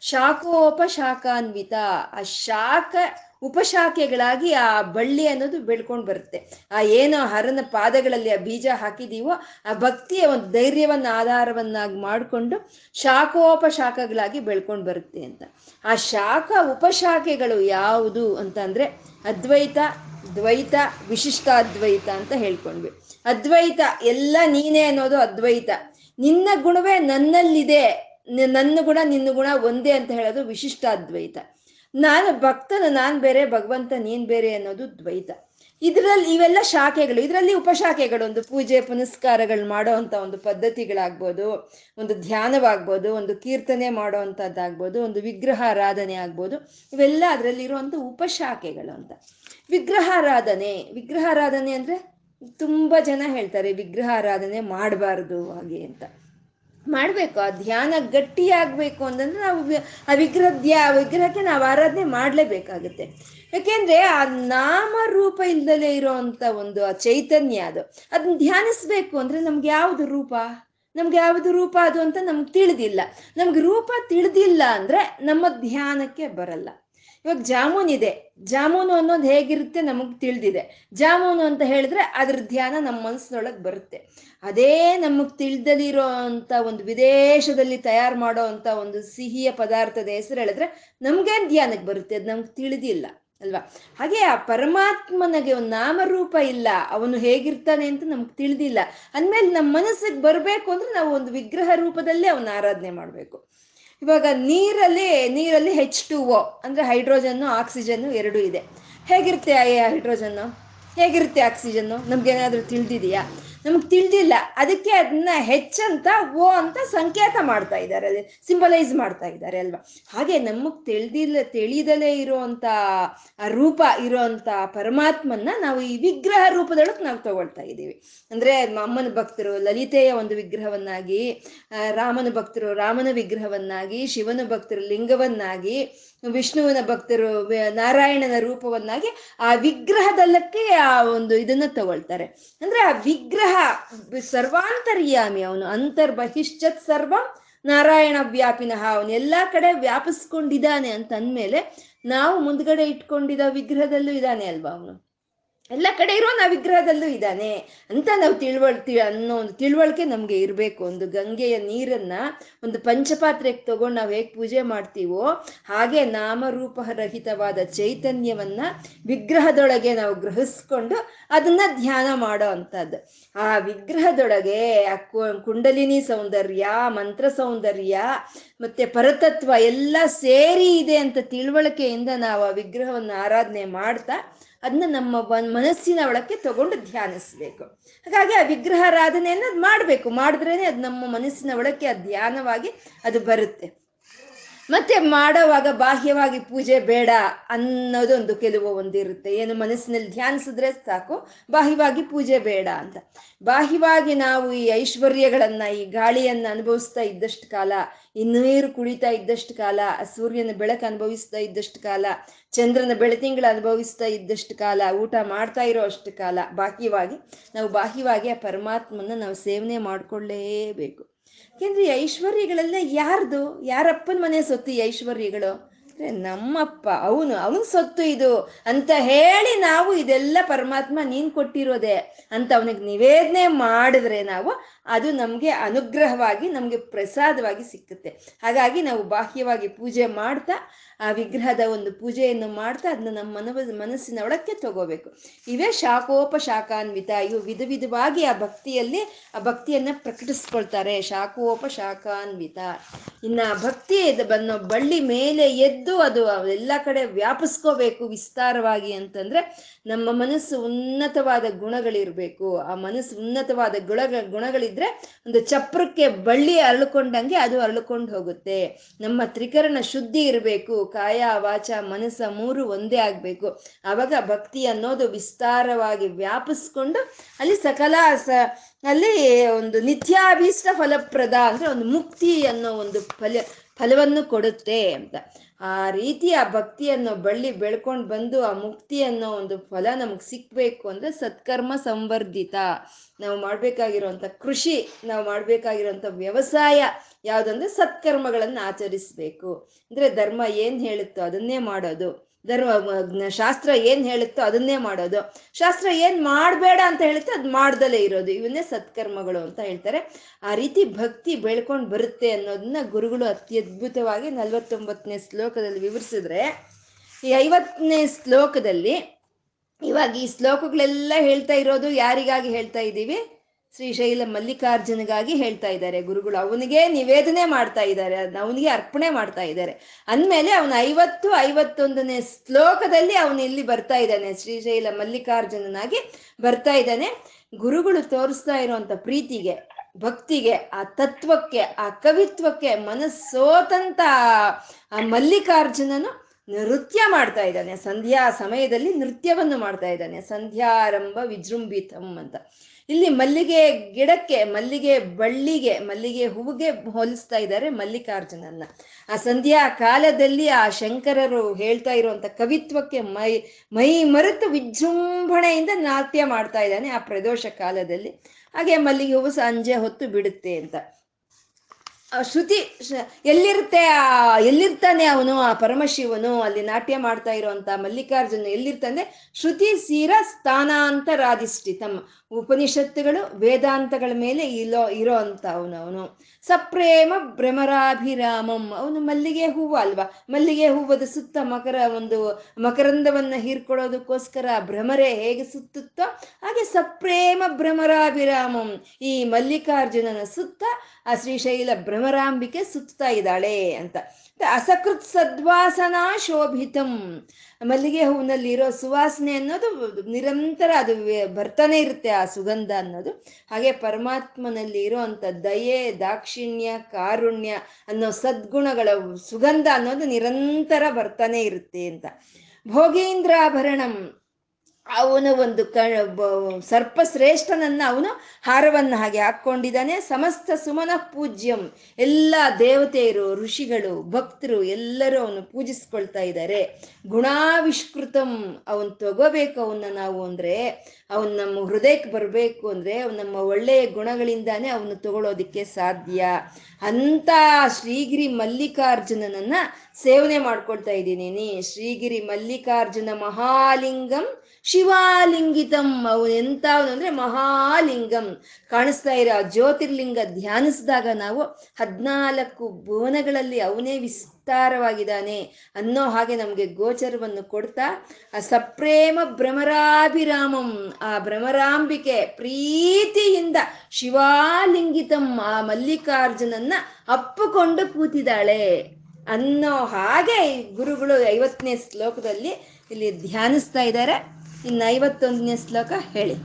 ಶಾಖೋಪ ಶಾಖಾನ್ವಿತ ಆ ಶಾಖ ಉಪಶಾಖೆಗಳಾಗಿ ಆ ಬಳ್ಳಿ ಅನ್ನೋದು ಬೆಳ್ಕೊಂಡು ಬರುತ್ತೆ. ಆ ಏನು ಹರನ ಪಾದಗಳಲ್ಲಿ ಆ ಬೀಜ ಹಾಕಿದೀವೋ, ಆ ಭಕ್ತಿಯ ಒಂದು ಧೈರ್ಯವನ್ನು, ಆಧಾರವನ್ನಾಗಿ ಮಾಡಿಕೊಂಡು ಶಾಖೋಪಶಾಖಗಳಾಗಿ ಬೆಳ್ಕೊಂಡು ಬರುತ್ತೆ ಅಂತ. ಆ ಶಾಖ ಉಪಶಾಖೆಗಳು ಯಾವುದು ಅಂತ ಅಂದ್ರೆ ಅದ್ವೈತ, ದ್ವೈತ, ವಿಶಿಷ್ಟಾದ್ವೈತ ಅಂತ ಹೇಳ್ಕೊಂಡ್ವಿ. ಅದ್ವೈತ, ಎಲ್ಲ ನೀನೇ ಅನ್ನೋದು ಅದ್ವೈತ. ನಿನ್ನ ಗುಣವೇ ನನ್ನಲ್ಲಿದೆ. ನನ್ನ ಗುಣ, ನಿನ್ನ ಗುಣ ಒಂದೇ ಅಂತ ಹೇಳೋದು ವಿಶಿಷ್ಟಾದ್ವೈತ. ನಾನು ಭಕ್ತನ, ನಾನು ಬೇರೆ, ಭಗವಂತ ನೀನು ಬೇರೆ ಅನ್ನೋದು ದ್ವೈತ. ಇದರಲ್ಲಿ ಇವೆಲ್ಲ ಶಾಖೆಗಳು, ಇದರಲ್ಲಿ ಉಪಶಾಖೆಗಳು, ಒಂದು ಪೂಜೆ, ಪುನಸ್ಕಾರಗಳು ಮಾಡೋ ಅಂತ ಒಂದು ಪದ್ಧತಿಗಳಾಗ್ಬೋದು, ಒಂದು ಧ್ಯಾನವಾಗ್ಬೋದು, ಒಂದು ಕೀರ್ತನೆ ಮಾಡೋ ಅಂಥದ್ದಾಗ್ಬೋದು ಒಂದು ವಿಗ್ರಹಾರಾಧನೆ ಆಗ್ಬೋದು, ಇವೆಲ್ಲ ಅದರಲ್ಲಿರುವಂಥ ಉಪಶಾಖೆಗಳು ಅಂತ. ವಿಗ್ರಹಾರಾಧನೆ ವಿಗ್ರಹಾರಾಧನೆ ಅಂದರೆ ತುಂಬ ಜನ ಹೇಳ್ತಾರೆ ವಿಗ್ರಹಾರಾಧನೆ ಮಾಡಬಾರ್ದು ಹಾಗೆ ಅಂತ. ಮಾಡಬೇಕು. ಆ ಧ್ಯಾನ ಗಟ್ಟಿಯಾಗಬೇಕು ಅಂತಂದ್ರೆ ನಾವು ಆ ವಿಗ್ರಹ ದ್ಯಾ ವಿಗ್ರಹಕ್ಕೆ ನಾವು ಆರಾಧನೆ ಮಾಡಲೇಬೇಕಾಗುತ್ತೆ. ಯಾಕೆಂದ್ರೆ ಆ ನಾಮರೂಪ ಇಲ್ದಲೇ ಇರೋವಂಥ ಒಂದು ಆ ಚೈತನ್ಯ ಅದು. ಅದನ್ನ ಧ್ಯಾನಿಸ್ಬೇಕು ಅಂದ್ರೆ ನಮ್ಗೆ ಯಾವುದು ರೂಪ? ನಮ್ಗೆ ಯಾವುದು ರೂಪ ಅದು ಅಂತ ನಮ್ಗೆ ತಿಳಿದಿಲ್ಲ. ನಮ್ಗೆ ರೂಪ ತಿಳಿದಿಲ್ಲ ಅಂದ್ರೆ ನಮ್ಮ ಧ್ಯಾನಕ್ಕೆ ಬರಲ್ಲ. ಇವಾಗ ಜಾಮೂನ್ ಇದೆ. ಜಾಮೂನು ಅನ್ನೋದು ಹೇಗಿರುತ್ತೆ ನಮಗೆ ತಿಳಿದಿದೆ. ಜಾಮೂನು ಅಂತ ಹೇಳಿದ್ರೆ ಅದ್ರ ಧ್ಯಾನ ನಮ್ಮ ಮನಸ್ಸಿನೊಳಗೆ ಬರುತ್ತೆ. ಅದೇ ನಮಗೆ ತಿಳಿದಲಿರೋ ಅಂತ ಒಂದು ವಿದೇಶದಲ್ಲಿ ತಯಾರು ಮಾಡೋ ಅಂತ ಒಂದು ಸಿಹಿಯ ಪದಾರ್ಥದ ಹೆಸರು ಹೇಳಿದ್ರೆ ನಮ್ಗೆ ಧ್ಯಾನಕ್ಕೆ ಬರುತ್ತೆ. ಅದು ನಮ್ಗೆ ತಿಳಿದಿಲ್ಲ, ಅಲ್ವಾ? ಹಾಗೆ ಆ ಪರಮಾತ್ಮನಿಗೆ ಒಂದು ನಾಮರೂಪ ಇಲ್ಲ. ಅವನು ಹೇಗಿರ್ತಾನೆ ಅಂತ ನಮ್ಗೆ ತಿಳಿದಿಲ್ಲ. ಅಂದಮೇಲೆ ನಮ್ಮ ಮನಸ್ಸಿಗೆ ಬರಬೇಕು ಅಂದ್ರೆ ನಾವು ಒಂದು ವಿಗ್ರಹ ರೂಪದಲ್ಲೇ ಅವನ ಆರಾಧನೆ ಮಾಡಬೇಕು. ಇವಾಗ ನೀರಲ್ಲಿ ನೀರಲ್ಲಿ ಹೆಚ್ ಟು ಒ ಅಂದರೆ ಹೈಡ್ರೋಜನ್ನು, ಆಕ್ಸಿಜನ್ನು ಎರಡೂ ಇದೆ. ಹೇಗಿರುತ್ತೆ ಆ ಹೈಡ್ರೋಜನ್ನು? ಹೇಗಿರುತ್ತೆ ಆಕ್ಸಿಜನ್ನು? ನಮ್ಗೇನಾದ್ರೂ ತಿಳಿದಿದೆಯಾ? ನಮ್ಗೆ ತಿಳಿದಿಲ್ಲ. ಅದಕ್ಕೆ ಅದನ್ನ ಹೆಚ್ಚಂತ, ಓ ಅಂತ ಸಂಕೇತ ಮಾಡ್ತಾ ಇದ್ದಾರೆ ಸಿಂಬಲೈಸ್ ಮಾಡ್ತಾ ಇದ್ದಾರೆ ಅಲ್ವಾ? ಹಾಗೆ ನಮಗೆ ತಿಳಿದಿಲ್ಲ, ತಿಳಿದಲೇ ಇರುವಂತ ಆ ರೂಪ ಇರುವಂತ ಪರಮಾತ್ಮನ್ನ ನಾವು ಈ ವಿಗ್ರಹ ರೂಪದೊಳಗೆ ನಾವು ತಗೊಳ್ತಾ ಇದ್ದೀವಿ. ಅಂದ್ರೆ ಅಮ್ಮನ ಭಕ್ತರು, ಲಲಿತೆಯ ಒಂದು ವಿಗ್ರಹವನ್ನಾಗಿ ರಾಮನ ಭಕ್ತರು ರಾಮನ ವಿಗ್ರಹವನ್ನಾಗಿ, ಶಿವನ ಭಕ್ತರು ಲಿಂಗವನ್ನಾಗಿ ವಿಷ್ಣುವಿನ ಭಕ್ತರು ನಾರಾಯಣನ ರೂಪವನ್ನಾಗಿ ಆ ವಿಗ್ರಹದಲ್ಲಕ್ಕೆ ಆ ಒಂದು ಇದನ್ನ ತಗೊಳ್ತಾರೆ. ಅಂದ್ರೆ ಆ ವಿಗ್ರಹ ಸರ್ವಾಂತರ್ಯಾಮಿ, ಅವನು ಅಂತರ್ಬಹಿಶ್ಚತ್ ಸರ್ವ ನಾರಾಯಣ ವ್ಯಾಪಿನಃ, ಅವನು ಎಲ್ಲಾ ಕಡೆ ವ್ಯಾಪಿಸ್ಕೊಂಡಿದ್ದಾನೆ ಅಂತ ಅಂದ್ಮೇಲೆ ನಾವು ಮುಂದ್ಗಡೆ ಇಟ್ಕೊಂಡಿದ್ದ ವಿಗ್ರಹದಲ್ಲೂ ಇದ್ದಾನೆ ಅಲ್ವಾ ಅವನು? ಎಲ್ಲ ಕಡೆ ಇರೋ ನಾ ವಿಗ್ರಹದಲ್ಲೂ ಇದ್ದಾನೆ ಅಂತ ನಾವು ತಿಳುವಳ್ತಿ ಅನ್ನೋ ಒಂದು ತಿಳುವಳಿಕೆ ನಮಗೆ ಇರಬೇಕು. ಒಂದು ಗಂಗೆಯ ನೀರನ್ನ ಒಂದು ಪಂಚಪಾತ್ರೆಗೆ ತಗೊಂಡು ನಾವು ಹೇಗೆ ಪೂಜೆ ಮಾಡ್ತೀವೋ ಹಾಗೆ ನಾಮರೂಪರಹಿತವಾದ ಚೈತನ್ಯವನ್ನ ವಿಗ್ರಹದೊಳಗೆ ನಾವು ಗ್ರಹಿಸ್ಕೊಂಡು ಅದನ್ನ ಧ್ಯಾನ ಮಾಡೋ ಅಂಥದ್ದು ಆ ವಿಗ್ರಹದೊಳಗೆ ಆ ಕುಂಡಲಿನಿ ಸೌಂದರ್ಯ, ಮಂತ್ರ ಸೌಂದರ್ಯ ಮತ್ತೆ ಪರತತ್ವ ಎಲ್ಲ ಸೇರಿ ಇದೆ ಅಂತ ತಿಳುವಳಿಕೆಯಿಂದ ನಾವು ಆ ವಿಗ್ರಹವನ್ನು ಆರಾಧನೆ ಮಾಡ್ತಾ ಅದನ್ನ ನಮ್ಮ ಮನಸ್ಸಿನ ಒಳಕ್ಕೆ ತಗೊಂಡು ಧ್ಯಾನಿಸ್ಬೇಕು. ಹಾಗಾಗಿ ಆ ವಿಗ್ರಹಾರಾಧನೆಯನ್ನ ಮಾಡಬೇಕು. ಮಾಡಿದ್ರೇನೆ ಅದು ನಮ್ಮ ಮನಸ್ಸಿನ ಒಳಕ್ಕೆ ಆ ಧ್ಯಾನವಾಗಿ ಅದು ಬರುತ್ತೆ. ಮತ್ತೆ ಮಾಡೋವಾಗ ಬಾಹ್ಯವಾಗಿ ಪೂಜೆ ಬೇಡ ಅನ್ನೋದೊಂದು ಕೆಲವು ಒಂದಿರುತ್ತೆ. ಏನು ಮನಸ್ಸಿನಲ್ಲಿ ಧ್ಯಾನಿಸಿದ್ರೆ ಸಾಕು, ಬಾಹ್ಯವಾಗಿ ಪೂಜೆ ಬೇಡ ಅಂತ. ಬಾಹ್ಯವಾಗಿ ನಾವು ಈ ಐಶ್ವರ್ಯಗಳನ್ನ, ಈ ಗಾಳಿಯನ್ನ ಅನುಭವಿಸ್ತಾ ಇದ್ದಷ್ಟು ಕಾಲ ಈ ನೀರು ಕುಡಿತಾ ಇದ್ದಷ್ಟು ಕಾಲ, ಸೂರ್ಯನ ಬೆಳಕು ಅನುಭವಿಸ್ತಾ ಇದ್ದಷ್ಟು ಕಾಲ, ಚಂದ್ರನ ಬೆಳತಿಂಗಳ ಅನುಭವಿಸ್ತಾ ಇದ್ದಷ್ಟು ಕಾಲ, ಊಟ ಮಾಡ್ತಾ ಇರೋ ಅಷ್ಟು ಕಾಲ, ಬಾಹ್ಯವಾಗಿ, ನಾವು ಬಾಹ್ಯವಾಗಿ ಆ ಪರಮಾತ್ಮನ ನಾವು ಸೇವನೆ ಮಾಡ್ಕೊಳ್ಳೇಬೇಕು. ಯಾಕೆಂದ್ರೆ ಐಶ್ವರ್ಯಗಳೆಲ್ಲ ಯಾರ್ದು? ಯಾರಪ್ಪನ ಮನೆ ಸೊತ್ತು ಐಶ್ವರ್ಯಗಳು? ನಮ್ಮಪ್ಪ, ಅವನು, ಅವನ್ ಸೊತ್ತು ಇದು. ಅಂತ ಹೇಳಿ ನಾವು ಇದೆಲ್ಲ ಪರಮಾತ್ಮ ನೀನ್ ಕೊಟ್ಟಿರೋದೆ ಅಂತ ಅವನಿಗೆ ನಿವೇದನೆ ಮಾಡಿದ್ರೆ ನಾವು ಅದು ನಮಗೆ ಅನುಗ್ರಹವಾಗಿ, ನಮಗೆ ಪ್ರಸಾದವಾಗಿ ಸಿಕ್ಕುತ್ತೆ. ಹಾಗಾಗಿ ನಾವು ಬಾಹ್ಯವಾಗಿ ಪೂಜೆ ಮಾಡ್ತಾ, ಆ ವಿಗ್ರಹದ ಒಂದು ಪೂಜೆಯನ್ನು ಮಾಡ್ತಾ ಅದನ್ನ ನಮ್ಮ ಮನ ಮನಸ್ಸಿನ ಒಳಕ್ಕೆ ತಗೋಬೇಕು. ಇವೇ ಶಾಖೋಪಶಾಖಾನ್ವಿತ ಇವು ವಿಧ ವಿಧವಾಗಿ ಆ ಭಕ್ತಿಯಲ್ಲಿ, ಆ ಭಕ್ತಿಯನ್ನ ಪ್ರಕಟಿಸ್ಕೊಳ್ತಾರೆ ಶಾಖೋಪಶಾಖಾನ್ವಿತ. ಇನ್ನ ಭಕ್ತಿ ಬನ್ನೋ ಬಳ್ಳಿ ಮೇಲೆ ಎದ್ದು ಅದು ಎಲ್ಲ ಕಡೆ ವ್ಯಾಪಿಸ್ಕೋಬೇಕು ವಿಸ್ತಾರವಾಗಿ ಅಂತಂದ್ರೆ ನಮ್ಮ ಮನಸ್ಸು ಉನ್ನತವಾದ ಗುಣಗಳಿರಬೇಕು. ಆ ಮನಸ್ಸು ಉನ್ನತವಾದ ಗುಣ ಗುಣಗಳಿದ್ರೆ ಒಂದು ಚಪ್ರಕ್ಕೆ ಬಳ್ಳಿ ಅರಳುಕೊಂಡಂಗೆ ಅದು ಅರಳ್ಕೊಂಡು ಹೋಗುತ್ತೆ. ನಮ್ಮ ತ್ರಿಕರಣ ಶುದ್ಧಿ ಇರಬೇಕು, ಕಾಯ, ವಾಚ, ಮನಸ್ಸ ಮೂರು ಒಂದೇ ಆಗ್ಬೇಕು. ಆವಾಗ ಭಕ್ತಿ ಅನ್ನೋದು ವಿಸ್ತಾರವಾಗಿ ವ್ಯಾಪಿಸ್ಕೊಂಡು ಅಲ್ಲಿ ಸಕಲ ಸ, ಅಲ್ಲಿ ಒಂದು ನಿತ್ಯಾಭೀಷ್ಟ ಫಲಪ್ರದ ಅಂದ್ರೆ ಒಂದು ಮುಕ್ತಿ ಅನ್ನೋ ಒಂದು ಫಲ, ಫಲವನ್ನು ಕೊಡುತ್ತೆ ಅಂತ. ಆ ರೀತಿ ಆ ಭಕ್ತಿ ಅನ್ನೋ ಬಳ್ಳಿ ಬೆಳ್ಕೊಂಡು ಬಂದು ಆ ಮುಕ್ತಿ ಅನ್ನೋ ಒಂದು ಫಲ ನಮ್ಗೆ ಸಿಕ್ಬೇಕು ಅಂದ್ರೆ ಸತ್ಕರ್ಮ ಸಂವರ್ಧಿತ. ನಾವು ಮಾಡ್ಬೇಕಾಗಿರುವಂತ ಕೃಷಿ, ನಾವು ಮಾಡ್ಬೇಕಾಗಿರುವಂತ ವ್ಯವಸಾಯ ಯಾವುದಂದ್ರೆ ಸತ್ಕರ್ಮಗಳನ್ನು ಆಚರಿಸ್ಬೇಕು. ಅಂದ್ರೆ ಧರ್ಮ ಏನ್ ಹೇಳುತ್ತೋ ಅದನ್ನೇ ಮಾಡೋದು. ಧರ್ಮ ಶಾಸ್ತ್ರ ಏನ್ ಹೇಳುತ್ತೋ ಅದನ್ನೇ ಮಾಡೋದು. ಶಾಸ್ತ್ರ ಏನ್ ಮಾಡಬೇಡ ಅಂತ ಹೇಳುತ್ತೋ ಅದು ಮಾಡ್ದಲೇ ಇರೋದು. ಇವನ್ನೇ ಸತ್ಕರ್ಮಗಳು ಅಂತ ಹೇಳ್ತಾರೆ. ಆ ರೀತಿ ಭಕ್ತಿ ಬೆಳ್ಕೊಂಡು ಬರುತ್ತೆ ಅನ್ನೋದನ್ನ ಗುರುಗಳು ಅತ್ಯದ್ಭುತವಾಗಿ ನಲ್ವತ್ತೊಂಬತ್ತನೇ ಶ್ಲೋಕದಲ್ಲಿ ವಿವರಿಸಿದ್ರೆ, ಈ ಐವತ್ತನೇ ಶ್ಲೋಕದಲ್ಲಿ ಇವಾಗ ಈ ಶ್ಲೋಕಗಳೆಲ್ಲ ಹೇಳ್ತಾ ಇರೋದು ಯಾರಿಗಾಗಿ ಹೇಳ್ತಾ ಇದ್ದೀವಿ? ಶ್ರೀಶೈಲ ಮಲ್ಲಿಕಾರ್ಜುನಿಗಾಗಿ ಹೇಳ್ತಾ ಇದ್ದಾರೆ. ಗುರುಗಳು, ಅವನಿಗೆ ನಿವೇದನೆ ಮಾಡ್ತಾ ಇದ್ದಾರೆ. ಅದನ್ನ ಅವನಿಗೆ ಅರ್ಪಣೆ ಮಾಡ್ತಾ ಇದ್ದಾರೆ. ಅಂದಮೇಲೆ ಅವನ ಐವತ್ತು, ಐವತ್ತೊಂದನೇ ಶ್ಲೋಕದಲ್ಲಿ ಅವನು ಇಲ್ಲಿ ಬರ್ತಾ ಇದ್ದಾನೆ. ಶ್ರೀಶೈಲ ಮಲ್ಲಿಕಾರ್ಜುನನಾಗಿ ಬರ್ತಾ ಇದ್ದಾನೆ. ಗುರುಗಳು ತೋರಿಸ್ತಾ ಇರುವಂತ ಪ್ರೀತಿಗೆ, ಭಕ್ತಿಗೆ, ಆ ತತ್ವಕ್ಕೆ, ಆ ಕವಿತ್ವಕ್ಕೆ ಮನಸ್ಸೋತಂತ ಆ ಮಲ್ಲಿಕಾರ್ಜುನನು ನೃತ್ಯ ಮಾಡ್ತಾ ಇದ್ದಾನೆ. ಸಂಧ್ಯಾ ಸಮಯದಲ್ಲಿ ನೃತ್ಯವನ್ನು ಮಾಡ್ತಾ ಇದ್ದಾನೆ. ಸಂಧ್ಯಾರಂಭ ವಿಜೃಂಭಿತಂ ಅಂತ. ಇಲ್ಲಿ ಮಲ್ಲಿಗೆ ಗಿಡಕ್ಕೆ, ಮಲ್ಲಿಗೆ ಬಳ್ಳಿಗೆ, ಮಲ್ಲಿಗೆ ಹೂವಿಗೆ ಹೋಲಿಸ್ತಾ ಇದ್ದಾರೆ ಮಲ್ಲಿಕಾರ್ಜುನನ್ನ. ಆ ಸಂಧ್ಯಾ ಕಾಲದಲ್ಲಿ ಆ ಶಂಕರರು ಹೇಳ್ತಾ ಇರುವಂತ ಕವಿತ್ವಕ್ಕೆ ಮೈ ಮೈ ಮರೆತು ವಿಜೃಂಭಣೆಯಿಂದ ನಾಟ್ಯ ಮಾಡ್ತಾ ಇದ್ದಾನೆ ಆ ಪ್ರದೋಷ ಕಾಲದಲ್ಲಿ. ಹಾಗೆ ಮಲ್ಲಿಗೆ ಹೂವು ಸಂಜೆ ಹೊತ್ತು ಬಿಡುತ್ತೆ ಅಂತ. ಶ್ರುತಿ ಎಲ್ಲಿರುತ್ತೆ ಆ, ಎಲ್ಲಿರ್ತಾನೆ ಅವನು, ಆ ಪರಮಶಿವನು, ಅಲ್ಲಿ ನಾಟ್ಯ ಮಾಡ್ತಾ ಇರುವಂತ ಮಲ್ಲಿಕಾರ್ಜುನ ಎಲ್ಲಿರ್ತಾನೆ? ಶ್ರುತಿ ಸೀರ ಸ್ಥಾನಾಂತರಾಧಿಷ್ಠಿತಂ. ಉಪನಿಷತ್ತುಗಳು ವೇದಾಂತಗಳ ಮೇಲೆ ಇಲೋ ಇರೋ ಅಂತ ಅವನು ಅವನು ಸಪ್ರೇಮ ಭ್ರಮರಾಭಿರಾಮಂ. ಅವನು ಮಲ್ಲಿಗೆ ಹೂವು ಅಲ್ವಾ? ಮಲ್ಲಿಗೆ ಹೂವದ ಸುತ್ತ ಮಕರ ಒಂದು, ಮಕರಂದವನ್ನ ಹೀರ್ಕೊಳ್ಳೋದಕ್ಕೋಸ್ಕರ ಭ್ರಮರೆ ಹೇಗೆ ಸುತ್ತುತ್ತೋ ಹಾಗೆ ಸಪ್ರೇಮ ಭ್ರಮರಾಭಿರಾಮಂ. ಈ ಮಲ್ಲಿಕಾರ್ಜುನನ ಸುತ್ತ ಆ ಶ್ರೀಶೈಲ ಭ್ರಮರಾಂಬಿಕೆ ಸುತ್ತಾ ಇದ್ದಾಳೆ ಅಂತ. ಅಸಕೃತ್ ಸದ್ವಾಸನಾ ಶೋಭಿತಂ. ಮಲ್ಲಿಗೆ ಹೂವಿನಲ್ಲಿ ಇರೋ ಸುವಾಸನೆ ಅನ್ನೋದು ನಿರಂತರ ಅದು ಬರ್ತಾನೆ ಇರುತ್ತೆ ಆ ಸುಗಂಧ ಅನ್ನೋದು. ಹಾಗೆ ಪರಮಾತ್ಮನಲ್ಲಿ ಇರೋ ಅಂತ ದಯೆ, ದಾಕ್ಷಿಣ್ಯ, ಕಾರುಣ್ಯ ಅನ್ನೋ ಸದ್ಗುಣಗಳ ಸುಗಂಧ ಅನ್ನೋದು ನಿರಂತರ ಬರ್ತಾನೆ ಇರುತ್ತೆ ಅಂತ. ಭೋಗೀಂದ್ರಾಭರಣಂ. ಅವನು ಒಂದು ಕ ಸರ್ಪಶ್ರೇಷ್ಠನನ್ನ ಅವನು ಹಾರವನ್ನು ಹಾಗೆ ಹಾಕ್ಕೊಂಡಿದ್ದಾನೆ. ಸಮಸ್ತ ಸುಮನ ಪೂಜ್ಯಂ, ಎಲ್ಲ ದೇವತೆಯರು, ಋಷಿಗಳು, ಭಕ್ತರು ಎಲ್ಲರೂ ಅವನು ಪೂಜಿಸ್ಕೊಳ್ತಾ ಇದ್ದಾರೆ. ಗುಣಾವಿಷ್ಕೃತಂ, ಅವನ್ ತಗೋಬೇಕು ಅವನ್ನ ನಾವು ಅಂದ್ರೆ, ಅವನ್ ನಮ್ಮ ಹೃದಯಕ್ಕೆ ಬರಬೇಕು ಅಂದ್ರೆ, ಅವ್ನು ನಮ್ಮ ಒಳ್ಳೆಯ ಗುಣಗಳಿಂದಾನೇ ಅವನು ತಗೊಳ್ಳೋದಿಕ್ಕೆ ಸಾಧ್ಯ. ಅಂತ ಶ್ರೀಗಿರಿ ಮಲ್ಲಿಕಾರ್ಜುನನನ್ನ ಸೇವನೆ ಮಾಡ್ಕೊಳ್ತಾ ಇದ್ದೀನಿ. ಶ್ರೀಗಿರಿ ಮಲ್ಲಿಕಾರ್ಜುನ ಮಹಾಲಿಂಗಂ ಶಿವಾಲಿಂಗಿತಂ ಅವನು ಎಂತ ಅಂದ್ರೆ ಮಹಾಲಿಂಗಂ. ಕಾಣಿಸ್ತಾ ಇರೋ ಜ್ಯೋತಿರ್ಲಿಂಗ ಧ್ಯಾನಿಸಿದಾಗ ನಾವು ಹದಿನಾಲ್ಕು ಭುವನಗಳಲ್ಲಿ ಅವನೇ ವಿಸ್ತಾರವಾಗಿದ್ದಾನೆ ಅನ್ನೋ ಹಾಗೆ ನಮಗೆ ಗೋಚರವನ್ನು ಕೊಡ್ತಾ, ಆ ಸಪ್ರೇಮ ಭ್ರಮರಾಭಿರಾಮಂ, ಆ ಭ್ರಮರಾಂಬಿಕೆ ಪ್ರೀತಿಯಿಂದ ಶಿವಾಲಿಂಗಿತಂ, ಆ ಮಲ್ಲಿಕಾರ್ಜುನನ್ನ ಅಪ್ಪುಕೊಂಡು ಕೂತಿದ್ದಾಳೆ ಅನ್ನೋ ಹಾಗೆ ಗುರುಗಳು ಐವತ್ತನೇ ಶ್ಲೋಕದಲ್ಲಿ ಇಲ್ಲಿ ಧ್ಯಾನಿಸ್ತಾ ಇದ್ದಾರೆ. ಇನ್ನು ಐವತ್ತೊಂದನೇ ಶ್ಲೋಕ ಹೇಳಿ.